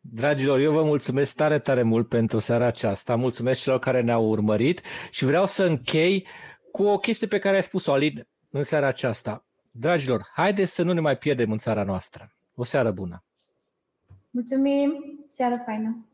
Dragilor, eu vă mulțumesc tare, tare mult pentru seara aceasta. Mulțumesc celor care ne-au urmărit și vreau să închei cu o chestie pe care ai spus-o, Alin, în seara aceasta. Dragilor, haideți să nu ne mai pierdem în țara noastră. O seară bună! Mulțumim! Seară faină!